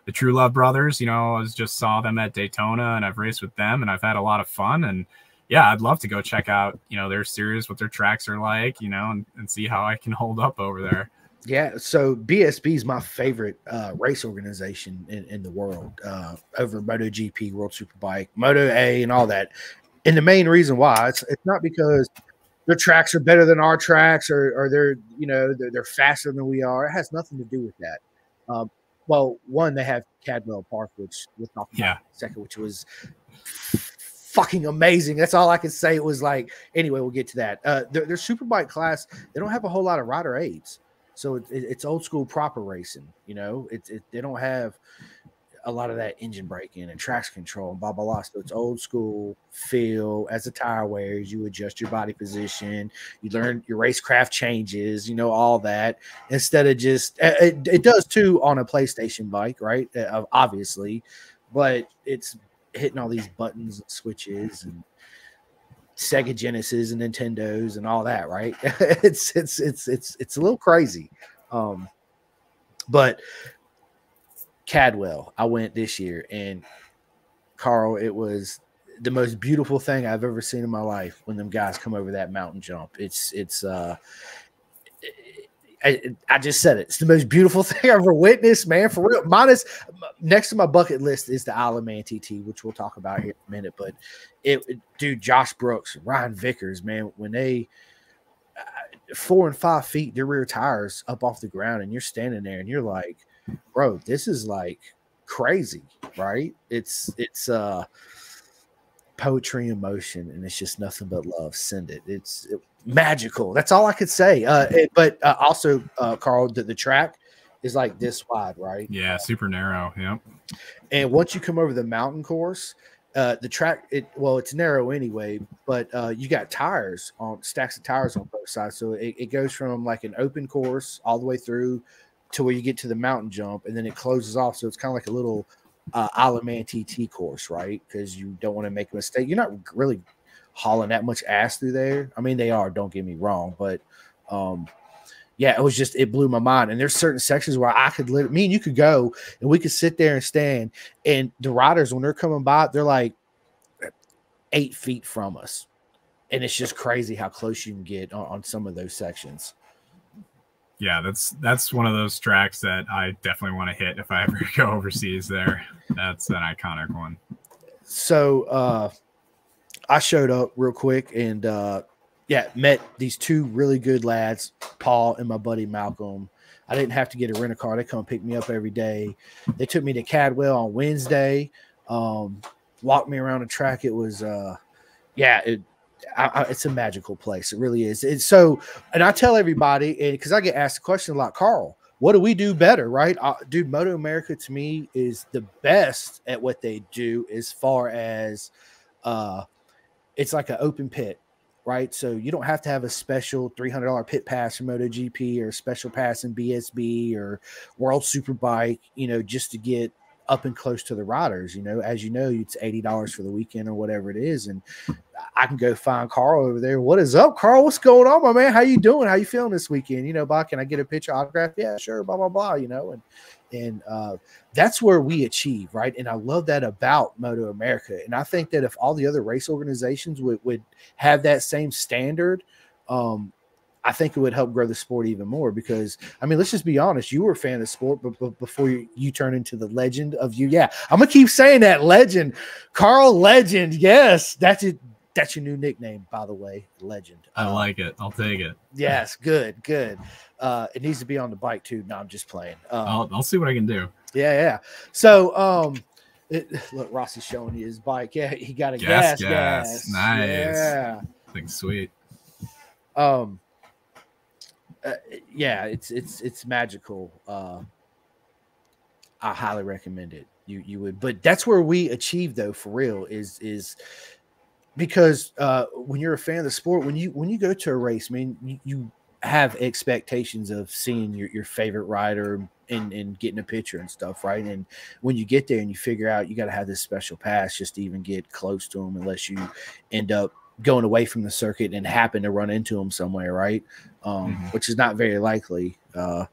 the True Love brothers, you know, I was just saw them at Daytona and I've raced with them and I've had a lot of fun. And yeah, I'd love to go check out, you know, their series, what their tracks are like, you know, and, and see how I can hold up over there. Yeah so bsb is my favorite uh race organization in, in the world uh over MotoGP, world superbike moto a and all that. And the main reason why it's it's not because their tracks are better than our tracks or, or they're you know they're, they're faster than we are. It has nothing to do with that. Um, well one they have cadwell park which we'll talk about Yeah. in a second which was fucking amazing. That's all i can say. It was like anyway we'll get to that. Uh their, their superbike class they don't have a whole lot of rider aids so it, it- it's old school proper racing you know it's it, they don't have a lot of that engine braking and traction control and blah blah blah. So it's old school feel. As the tire wears, you adjust your body position. You learn your racecraft changes. You know all that instead of just it, it does too on a PlayStation bike, right? Uh, obviously, but it's hitting all these buttons and switches and Sega Genesis and Nintendos and all that, right? [LAUGHS] it's it's it's it's it's a little crazy. Um, but Cadwell, I went this year, and Carl, it was the most beautiful thing I've ever seen in my life when them guys come over that mountain jump. It's it's uh I, just said it. It's the most beautiful [LAUGHS] thing I've ever witnessed, man. For real. Minus next to my bucket list is the Isle of Man TT, which we'll talk about here in a minute. But it, dude, Josh Brooks, Ryan Vickers, man, when they uh, four and five feet, their rear tires up off the ground, and you're standing there and you're like, bro, this is like crazy, right? It's it's uh poetry in motion, and it's just nothing but love. Send it. It's it, magical. That's all I could say. Uh, it, but uh, also, uh, Carl, the, the track is like this wide, right? Yeah, super narrow. Yep. And once you come over the mountain course, uh, the track it well, it's narrow anyway, but uh, you got tires on stacks of tires on both sides, so it, it goes from like an open course all the way through to where you get to the mountain jump, and then it closes off. So it's kind of like a little uh, Isle of Man TT course, right? Because you don't want to make a mistake. You're not really hauling that much ass through there. I mean, they are. Don't get me wrong, but um, yeah, it was just it blew my mind. And there's certain sections where I could let me and you could go and we could sit there and stand, and the riders when they're coming by, they're like eight feet from us, and it's just crazy how close you can get on, on some of those sections yeah, that's that's one of those tracks that I definitely want to hit if I ever [LAUGHS] go overseas. There, that's an iconic one. So uh, I showed up real quick and uh, yeah, met these two really good lads, Paul and my buddy Malcolm. I didn't have to get a rental car; they come pick me up every day. They took me to Cadwell on Wednesday, um, walked me around the track. It was uh, yeah, it, I, I, it's a magical place. It really is. And so, and I tell everybody, because I get asked the question a lot, Carl, what do we do better, right? Uh, dude, Moto America to me is the best at what they do as far as uh, it's like an open pit, right? So you don't have to have a special $300 pit pass for MotoGP or a special pass in BSB or World Superbike, you know, just to get up and close to the riders. You know, as you know, it's eighty dollars for the weekend or whatever it is, and I can go find Carl over there. What is up, Carl? What's going on, my man? How you doing? How you feeling this weekend? You know, Bob, can I get a picture autograph? Yeah, sure. Blah blah blah. You know, and and uh, that's where we achieve, right? And I love that about Moto America. And I think that if all the other race organizations would would have that same standard, um, I think it would help grow the sport even more because I mean, let's just be honest. You were a fan of sport, but, but before you, you turn into the legend of you, yeah, I'm gonna keep saying that legend, Carl Legend. Yes, that's it. That's your new nickname, by the way, Legend. I um, like it. I'll take it. Yes, good, good. Uh, it needs to be on the bike too. No, I'm just playing. Um, I'll, I'll see what I can do. Yeah, yeah. So, um, it, look, Rossi's showing you his bike. Yeah, he got a gas, gas. gas. Nice. Yeah, thing's sweet. Um, uh, yeah, it's it's it's magical. Uh, I highly recommend it. You you would, but that's where we achieve though for real is is because uh, when you're a fan of the sport, when you when you go to a race, I mean, you, you have expectations of seeing your, your favorite rider and, and getting a picture and stuff, right? And when you get there and you figure out you got to have this special pass just to even get close to them, unless you end up going away from the circuit and happen to run into them somewhere, right? Um, mm-hmm. Which is not very likely. Uh,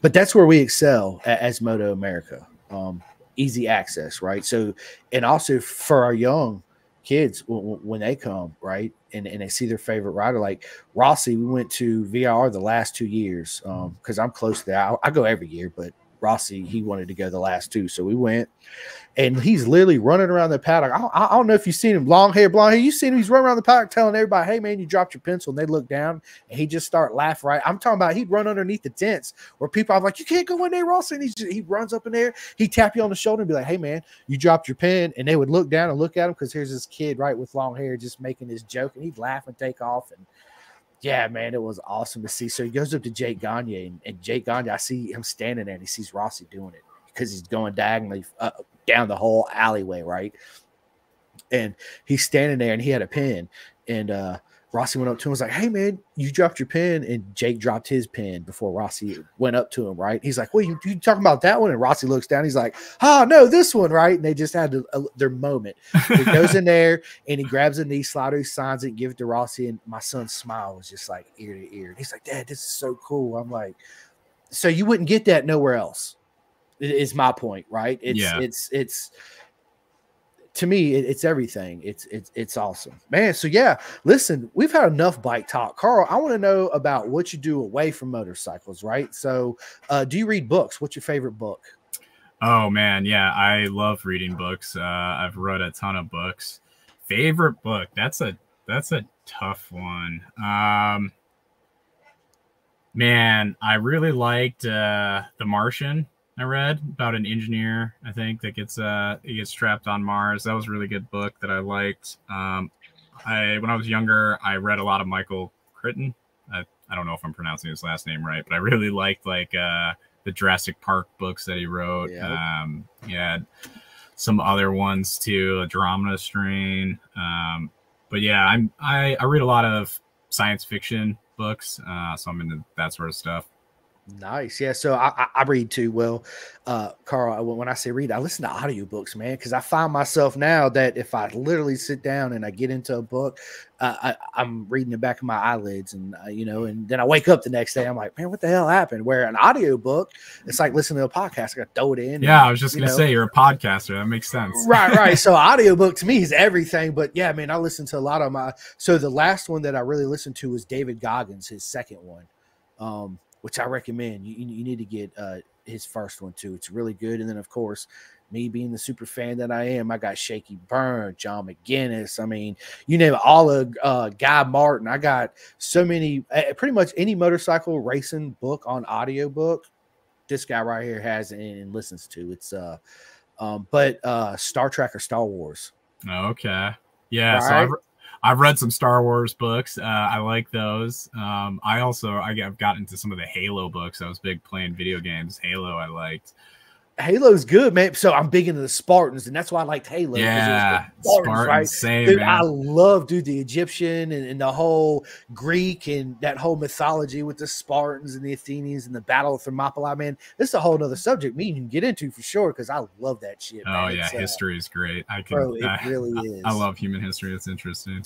but that's where we excel at, as Moto America. Um, easy access, right? So, and also for our young kids when they come, right, and, and they see their favorite rider, like Rossi, we went to VIR the last two years because um, I'm close to that. I, I go every year, but Rossi, he wanted to go the last two. So we went and he's literally running around the paddock. I, I, don't know if you've seen him, long hair, blonde hair. You seen him? He's running around the paddock telling everybody, "Hey man, you dropped your pencil." And they look down and he just start laughing. Right? I'm talking about he'd run underneath the tents where people are like, "You can't go in there, Rossi." And just, he runs up in there. He tap you on the shoulder and be like, "Hey man, you dropped your pen." And they would look down and look at him because here's this kid right with long hair just making this joke, and he'd laugh and take off and yeah, man, it was awesome to see. So he goes up to Jake Gagne, and, and Jake Gagne, I see him standing there, and he sees Rossi doing it because he's going diagonally uh, down the whole alleyway, right? And he's standing there and he had a pin, And uh, Rossi went up to him and was like, Hey man, you dropped your pen. And Jake dropped his pen before Rossi went up to him, right? He's like, Well, you, you talking about that one? And Rossi looks down. He's like, Oh, no, this one, right? And they just had a, a, their moment. He [LAUGHS] goes in there and he grabs a knee slider, he signs it, give it to Rossi. And my son's smile was just like ear to ear. And he's like, Dad, this is so cool. I'm like, So you wouldn't get that nowhere else, is my point, right? It's, Yeah. it's, it's, to me, it, it's everything. It's it's it's awesome, man. So yeah, listen, we've had enough bike talk. Carl, I want to know about what you do away from motorcycles, right? So, uh, do you read books? What's your favorite book? Oh man, yeah, I love reading books. Uh, I've read a ton of books. Favorite book? That's a that's a tough one. Um, man, I really liked uh, The Martian. I read about an engineer, I think, that gets uh he gets trapped on Mars. That was a really good book that I liked. Um, I when I was younger, I read a lot of Michael Crichton. I, I don't know if I'm pronouncing his last name right, but I really liked like uh the Jurassic Park books that he wrote. Yeah. Um, he had some other ones too, Andromeda Strain. Um, but yeah, I'm I, I read a lot of science fiction books, uh, so I'm into that sort of stuff. Nice. Yeah. So I, I, I read too. Well, uh, Carl, when I say read, I listen to audiobooks, man, because I find myself now that if I literally sit down and I get into a book, uh, I, I'm reading the back of my eyelids and, uh, you know, and then I wake up the next day. I'm like, man, what the hell happened? Where an audiobook, it's like listening to a podcast. I got to throw it in. Yeah, I was just gonna say you're a podcaster. That makes sense. [LAUGHS] right right so [LAUGHS] audiobook to me is everything but yeah man i listen to a lot of my so the last one that i really listened to was david goggins his second one um which i recommend you, you need to get uh his first one too it's really good and then of course me being the super fan that i am i got Shakey Byrne John McGuinness i mean you name it all of uh guy martin i got so many uh, pretty much any motorcycle racing book on audiobook this guy right here has and, and listens to it's uh um, but uh, Star Trek or Star Wars. Okay. Yeah. So I've, I've read some Star Wars books. Uh, I like those. Um, I also I've gotten into some of the Halo books. I was big playing video games. Halo I liked. Halo's good, man. So I'm big into the Spartans, and that's why I liked Halo. 'cause it was the Yeah, Spartans, Spartans, right? same Dude. I love, dude, the Egyptian and, and the whole Greek and that whole mythology with the Spartans and the Athenians and the Battle of Thermopylae, man. This is a whole other subject me and you can get into for sure because I love that shit. oh man. yeah, It's, uh, history is great. I can. bro, it I, really I- is. I love human history. It's interesting.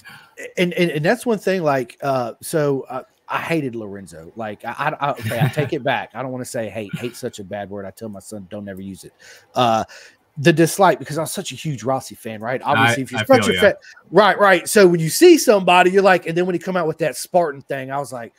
and, and and that's one thing like uh so uh, i hated lorenzo like I, I, I okay i take it back i don't want to say hate hate's such a bad word i tell my son don't ever use it. Uh the dislike because i'm such a huge rossi fan right? Obviously if you're I such a fan right right so when you see somebody you're like and then when he come out with that spartan thing i was like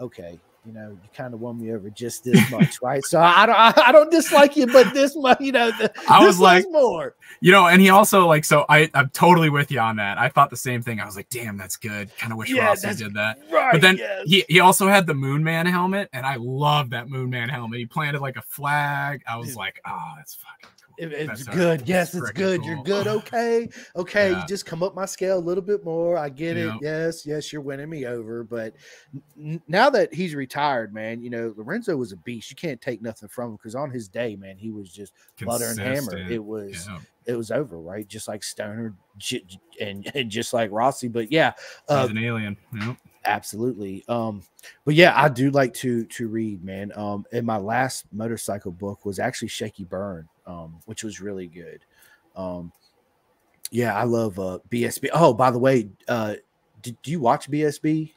okay you know, you kind of won me over just this much, [LAUGHS] right? So I don't, I, I don't dislike you, but this much, you know, the, I this was like- more. You know, and he also like so. I I'm totally with you on that. I thought the same thing. I was like, damn, that's good. Kind of wish Yeah, Rossi did that. Right. But then yes. he he also had the Moon Man helmet, and I love that Moon Man helmet. He planted like a flag. I was Dude. like, oh, that's fucking. It- it's That's, good. Yes, it's good. You're good. Okay. [LAUGHS] Okay. Yeah. You just come up my scale a little bit more. I get it. Yes. Yes. You're winning me over. But n- now that he's retired, man, you know, Lorenzo was a beast. You can't take nothing from him because on his day, man, he was just butter and hammer. It was, Yeah. it was over, right? Just like Stoner and, [LAUGHS] and just like Rossi. But yeah, uh, He's an alien. Yep. absolutely um but yeah i do like to to read man um and my last motorcycle book was actually Shakey Byrne um which was really good um yeah i love uh bsb oh by the way uh did, do you watch bsb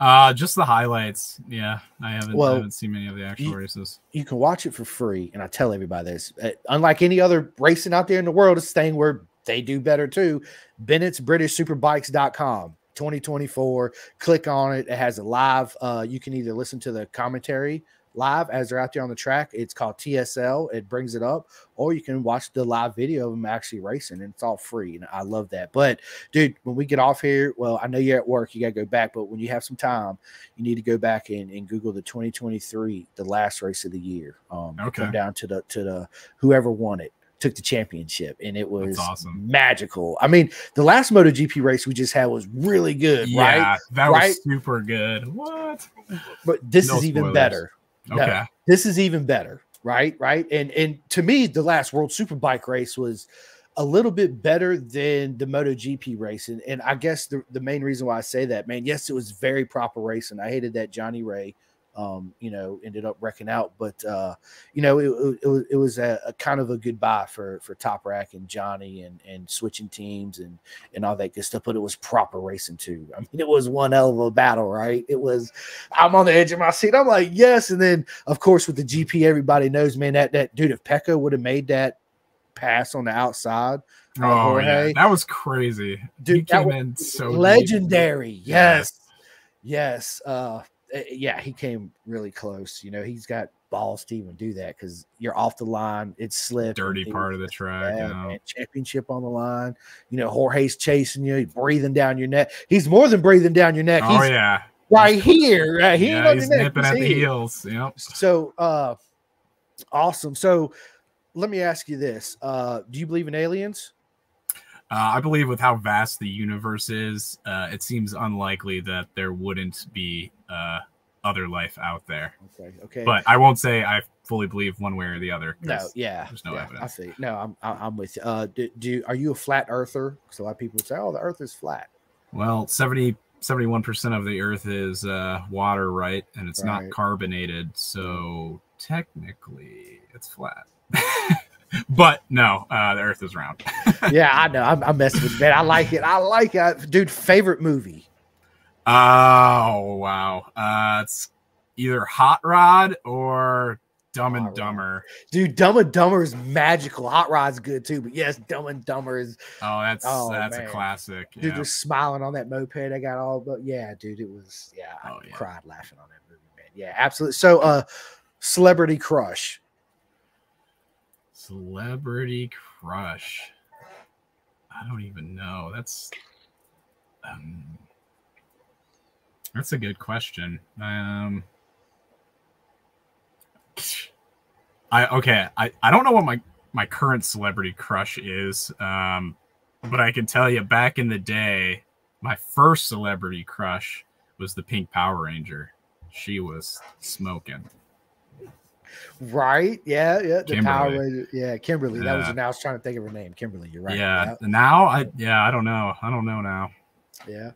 Uh, just the highlights. Yeah, I haven't. Well, I haven't seen many of the actual you- races. you can watch it for free and i tell everybody this uh, unlike any other racing out there in the world it's a thing where they do better too bennett's british superbikes.com 2024 click on it it has a live uh you can either listen to the commentary live as they're out there on the track it's called tsl it brings it up or you can watch the live video of them actually racing and it's all free and i love that but dude when we get off here well i know you're at work you got to go back but when you have some time you need to go back and, and google the 2023 the last race of the year um Okay. come down to the to the whoever won it took the championship and it was awesome. magical i mean the last MotoGP race we just had was really good right Yeah, that Right? was super good. What? but this No is even spoilers. better No, Okay. this is even better right? Right. And and to me, the last World Superbike race was a little bit better than the MotoGP race. And, and I guess the, the main reason why I say that, man, yes, it was very proper racing. I hated that Jonny Rea um, you know, ended up wrecking out. But uh, you know, it, it, it was a, a, kind of a goodbye for for Top Rack and Johnny and and switching teams and and all that good stuff. But it was proper racing too. I mean, it was one hell of a battle, right? It was. I'm on the edge of my seat. I'm like, yes. And then of course with the GP, everybody knows, man, that that dude if Pecco would have made that pass on the outside. Oh yeah, that was crazy. Dude, he came in so legendary. Deep. Yes. Yes. Uh yeah, he came really close. You know, he's got balls to even do that because you're off the line. It's slip. Dirty part of the track. Bad, you know. championship on the line. You know, Jorge's chasing you, breathing down your neck. He's more than breathing down your neck. Oh he's yeah, right here. Right here. Yeah, he's nipping at the heels. Yep. So, uh, awesome. So, let me ask you this: uh, Do you believe in aliens? Uh, I believe with how vast the universe is, uh, it seems unlikely that there wouldn't be uh, other life out there. Okay. Okay. But I won't say I fully believe one way or the other. No. Yeah. There's no yeah, evidence. I see. No, I'm I'm with you. Uh, do, do are you a flat earther? Because a lot of people say, "Oh, the Earth is flat." Well, 70 71% of the earth is uh, water right and it's right. not carbonated so technically it's flat [LAUGHS] but no, uh, the Earth is round. [LAUGHS] yeah, I know. I'm, I'm, messing with man. I like it. I like it, dude. Favorite movie? Oh wow, uh, it's either Hot Rod or Dumb and Dumber. Dude, Dumb and Dumber is magical. Hot Rod's good too, but yes, Dumb and Dumber is. Oh, that's oh, that's man. a classic. Dude, yeah. they're smiling on that moped. I got all, but yeah, dude, it was yeah. Oh, I yeah. cried laughing on that movie, man. Yeah, absolutely. So, uh, celebrity crush. Celebrity crush. I don't even know. That's um, that's a good question. Um, I okay. I I don't know what my my current celebrity crush is. Um, but I can tell you, back in the day, my first celebrity crush was the Pink Power Ranger. She was smoking. Right? Yeah, yeah. The Kimberly. Power Ranger. Yeah, Kimberly. Yeah. That was. Now I was trying to think of her name. Kimberly. You're right. Yeah. yeah. Now I. Yeah. I don't know. I don't know now. Yeah.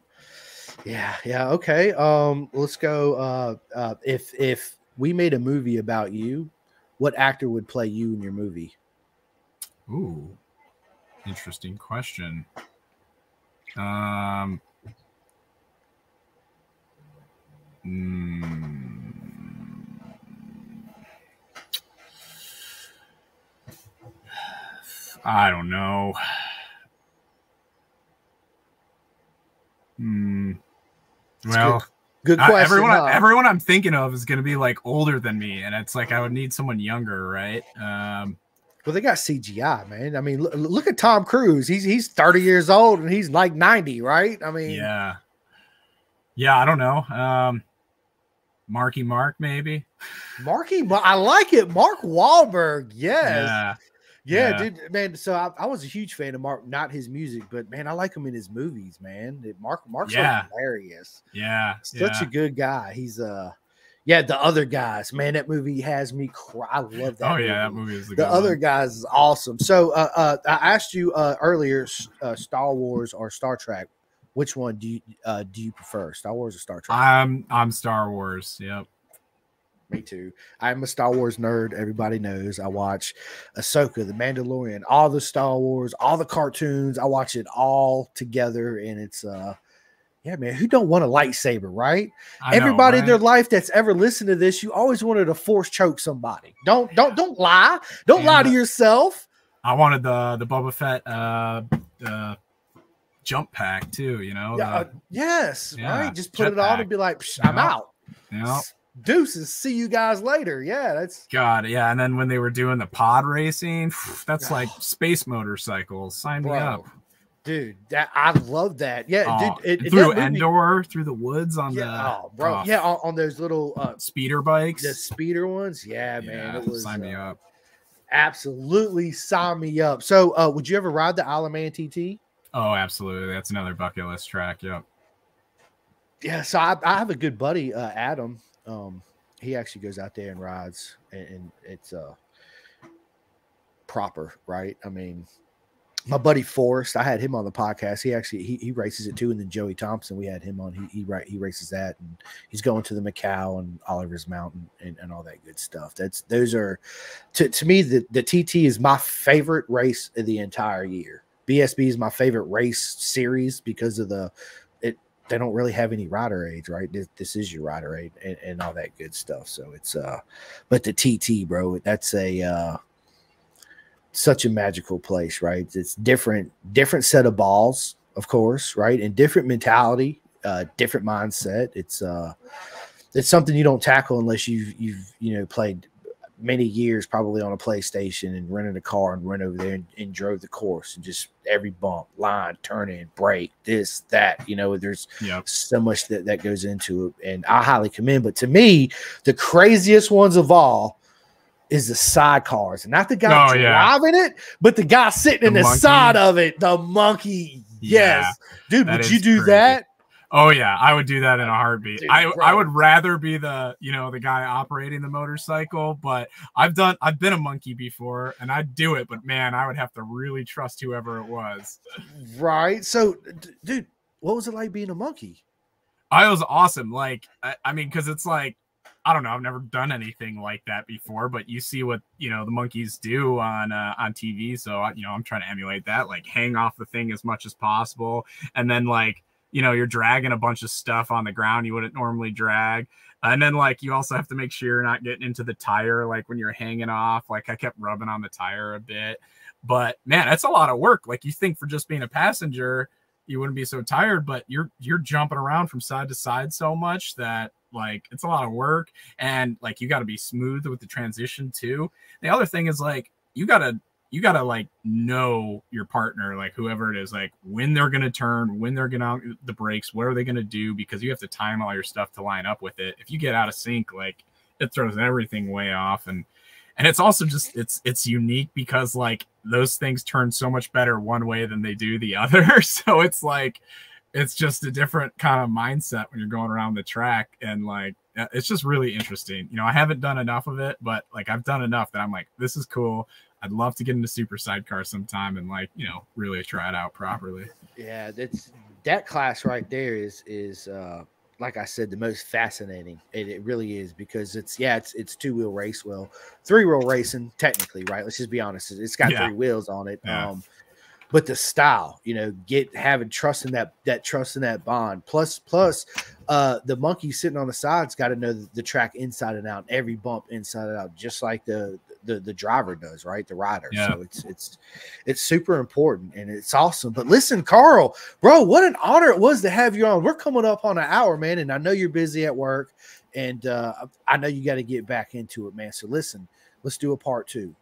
Yeah. Yeah. Okay. Um. Let's go. Uh. Uh. If if we made a movie about you, what actor would play you in your movie? Ooh. Interesting question. Um. Hmm. I don't know. Hmm. Well, good, good question. everyone, huh? everyone I'm thinking of is going to be like older than me, and it's like I would need someone younger, right? Um, well, they got CGI, man. I mean, look, look, at Tom Cruise. He's he's 30 years old and he's like 90, right? I mean, yeah, yeah. I don't know. Um, Marky Mark, maybe. Marky, but I like it. Mark Wahlberg, yes. Yeah. Yeah, yeah, dude, man. So I, I, was a huge fan of Mark, not his music, but man, I like him in his movies, man. Mark Mark's yeah. hilarious. Yeah, such yeah. a good guy. He's uh, yeah, the other guys, man. That movie has me cry. I love that. Oh movie. yeah, that movie is the other one. guys is awesome. So uh, uh, I asked you uh earlier, uh, Star Wars or Star Trek. Which one do you uh do you prefer, Star Wars or Star Trek? I'm I'm Star Wars. Yep. Me too. I'm a Star Wars nerd. Everybody knows. I watch Ahsoka, The Mandalorian, all the Star Wars, all the cartoons. I watch it all together, and it's uh, yeah, man. Who don't want a lightsaber, right? I Everybody know, right? in their life that's ever listened to this, you always wanted to force choke somebody. Don't don't don't lie. Don't and lie to yourself. I wanted the the Boba Fett uh uh jump pack too. You know. Yeah. The, uh, yes. Yeah, right. Just put it on and be like, I'm out. Yeah deuces. See you guys later. Yeah, that's God. Yeah, and then when they were doing the pod racing, [SIGHS] that's [SIGHS] like space motorcycles. Sign Bro, me up, dude. That I love that. Yeah, oh, dude. It, through movie, Endor, through the woods on yeah, the oh, bro. Oh, yeah, on, on, those little uh, speeder bikes, the speeder ones. Yeah, yeah man. It was, sign me uh, up. Absolutely, sign me up. So, uh, would you ever ride the Isle of Man TT? Oh, absolutely. That's another bucket list track. Yep. Yeah, so I, I have a good buddy, uh, Adam um, he actually goes out there and rides, and, and it's uh proper, right? I mean, my buddy Forrest, I had him on the podcast. He actually he, he races it too, and then Joey Thompson, we had him on. He he right he races that, and he's going to the Macau and Oliver's Mountain and, and all that good stuff. That's those are to, to me the the TT is my favorite race of the entire year. BSB is my favorite race series because of the they don't really have any rider aids, right? This, this is your rider age and, and all that good stuff. So it's uh, but the TT, bro, that's a uh such a magical place, right? It's different, different set of balls, of course, right? And different mentality, uh, different mindset. It's uh it's something you don't tackle unless you've you've you know played many years probably on a PlayStation and rented a car and went over there and, and drove the course and just every bump, line, turn in, brake, this, that. You know, there's yep. so much that, that goes into it. And I highly commend. But to me, the craziest ones of all is the sidecars, not the guy oh, driving yeah. it, but the guy sitting the in the monkey. side of it, the monkey. Yes, yeah, dude, would you do crazy. that? Oh yeah, I would do that in a heartbeat. Dude, I I would rather be the you know the guy operating the motorcycle, but I've done I've been a monkey before and I'd do it, but man, I would have to really trust whoever it was. Right. So, dude, what was it like being a monkey? I was awesome. Like I, I mean, because it's like I don't know. I've never done anything like that before, but you see what you know the monkeys do on uh, on TV. So you know, I'm trying to emulate that. Like hang off the thing as much as possible, and then like you know you're dragging a bunch of stuff on the ground you wouldn't normally drag. And then like you also have to make sure you're not getting into the tire like when you're hanging off. Like I kept rubbing on the tire a bit, but man, that's a lot of work. Like you think for just being a passenger, you wouldn't be so tired, but you're you're jumping around from side to side so much that like it's a lot of work and like you got to be smooth with the transition too. The other thing is like you got to you got to like know your partner like whoever it is like when they're going to turn when they're to the brakes what are they going to do because you have to time all your stuff to line up with it. If you get out of sync like it throws everything way off and and it's also just it's it's unique because like those things turn so much better one way than they do the [LAUGHS] other. So it's like it's just a different kind of mindset when you're going around the track and like it's just really interesting. You know i haven't done enough of it but like i've done enough that i'm like this is cool i'd love to get into super sidecar sometime and like you know really try it out properly yeah that's that class right there is is uh like I said, the most fascinating. It, it really is because it's yeah, it's it's two wheel race. Well, three wheel racing technically, right? Let's just be honest. It's got yeah. three wheels on it. Yeah. Um, but the style, you know, get having trust in that that trust in that bond. Plus, plus, uh, the monkey sitting on the side's got to know the, the, track inside and out, every bump inside and out, just like the the the driver does, right? The rider. Yeah. So it's it's it's super important and it's awesome. But listen, Carl, bro, what an honor it was to have you on. We're coming up on an hour, man, and I know you're busy at work, and uh, I know you got to get back into it, man. So listen, let's do a part two.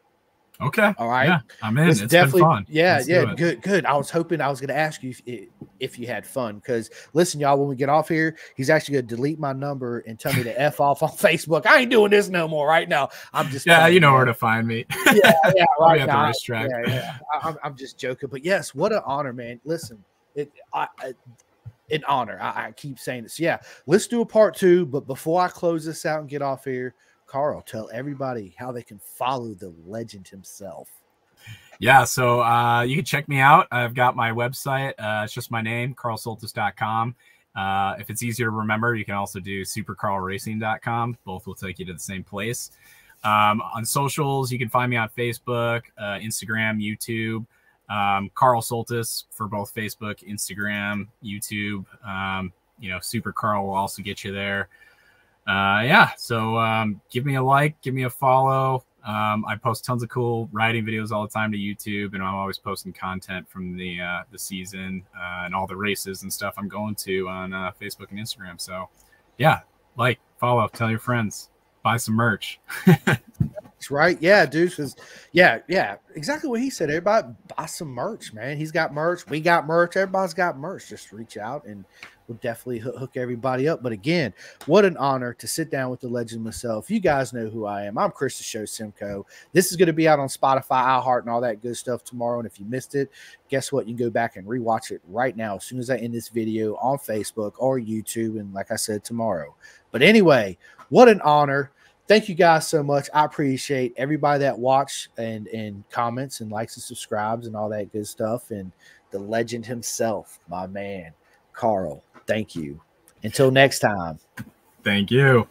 Okay. All right. Yeah, I'm in. It's, it's definitely fun. Yeah, Let's yeah. Good, good. I was hoping I was going to ask you if, if you had fun because listen, y'all, when we get off here, he's actually going to delete my number and tell me to f off on [LAUGHS] Facebook. I ain't doing this no more right now. I'm just yeah, you know where to find me. [LAUGHS] yeah, yeah, [LAUGHS] right now. The Yeah, yeah. I, am I'm just joking, but yes, what an honor, man. Listen, it, I, I an honor. I, I keep saying this. Yeah, let's do a part two. But before I close this out and get off here. Carl, tell everybody how they can follow the legend himself. Yeah, so uh, you can check me out. I've got my website. Uh, it's just my name, carlsoltisz.com. Uh, if it's easier to remember, you can also do supercarlracing.com. Both will take you to the same place. Um, on socials, you can find me on Facebook, uh, Instagram, YouTube. Um, Carl Soltisz for both Facebook, Instagram, YouTube. Um, you know, Super Carl will also get you there uh, yeah, so um, give me a like, give me a follow. Um, I post tons of cool riding videos all the time to YouTube, and I'm always posting content from the uh, the season uh, and all the races and stuff I'm going to on uh, Facebook and Instagram. So, yeah, like, follow, tell your friends, buy some merch. [LAUGHS] That's right. Yeah, dude. Cause yeah, yeah, exactly what he said. Everybody buy some merch, man. He's got merch. We got merch. Everybody's got merch. Just reach out and will definitely hook everybody up. But again, what an honor to sit down with the legend myself. You guys know who I am. I'm Chris the Show Simcoe. This is going to be out on Spotify, iHeart, and all that good stuff tomorrow. And if you missed it, guess what? You can go back and rewatch it right now as soon as I end this video on Facebook or YouTube. And like I said, tomorrow. But anyway, what an honor. Thank you guys so much. I appreciate everybody that watch and and comments and likes and subscribes and all that good stuff. And the legend himself, my man, Carl. Thank you. Until next time. Thank you.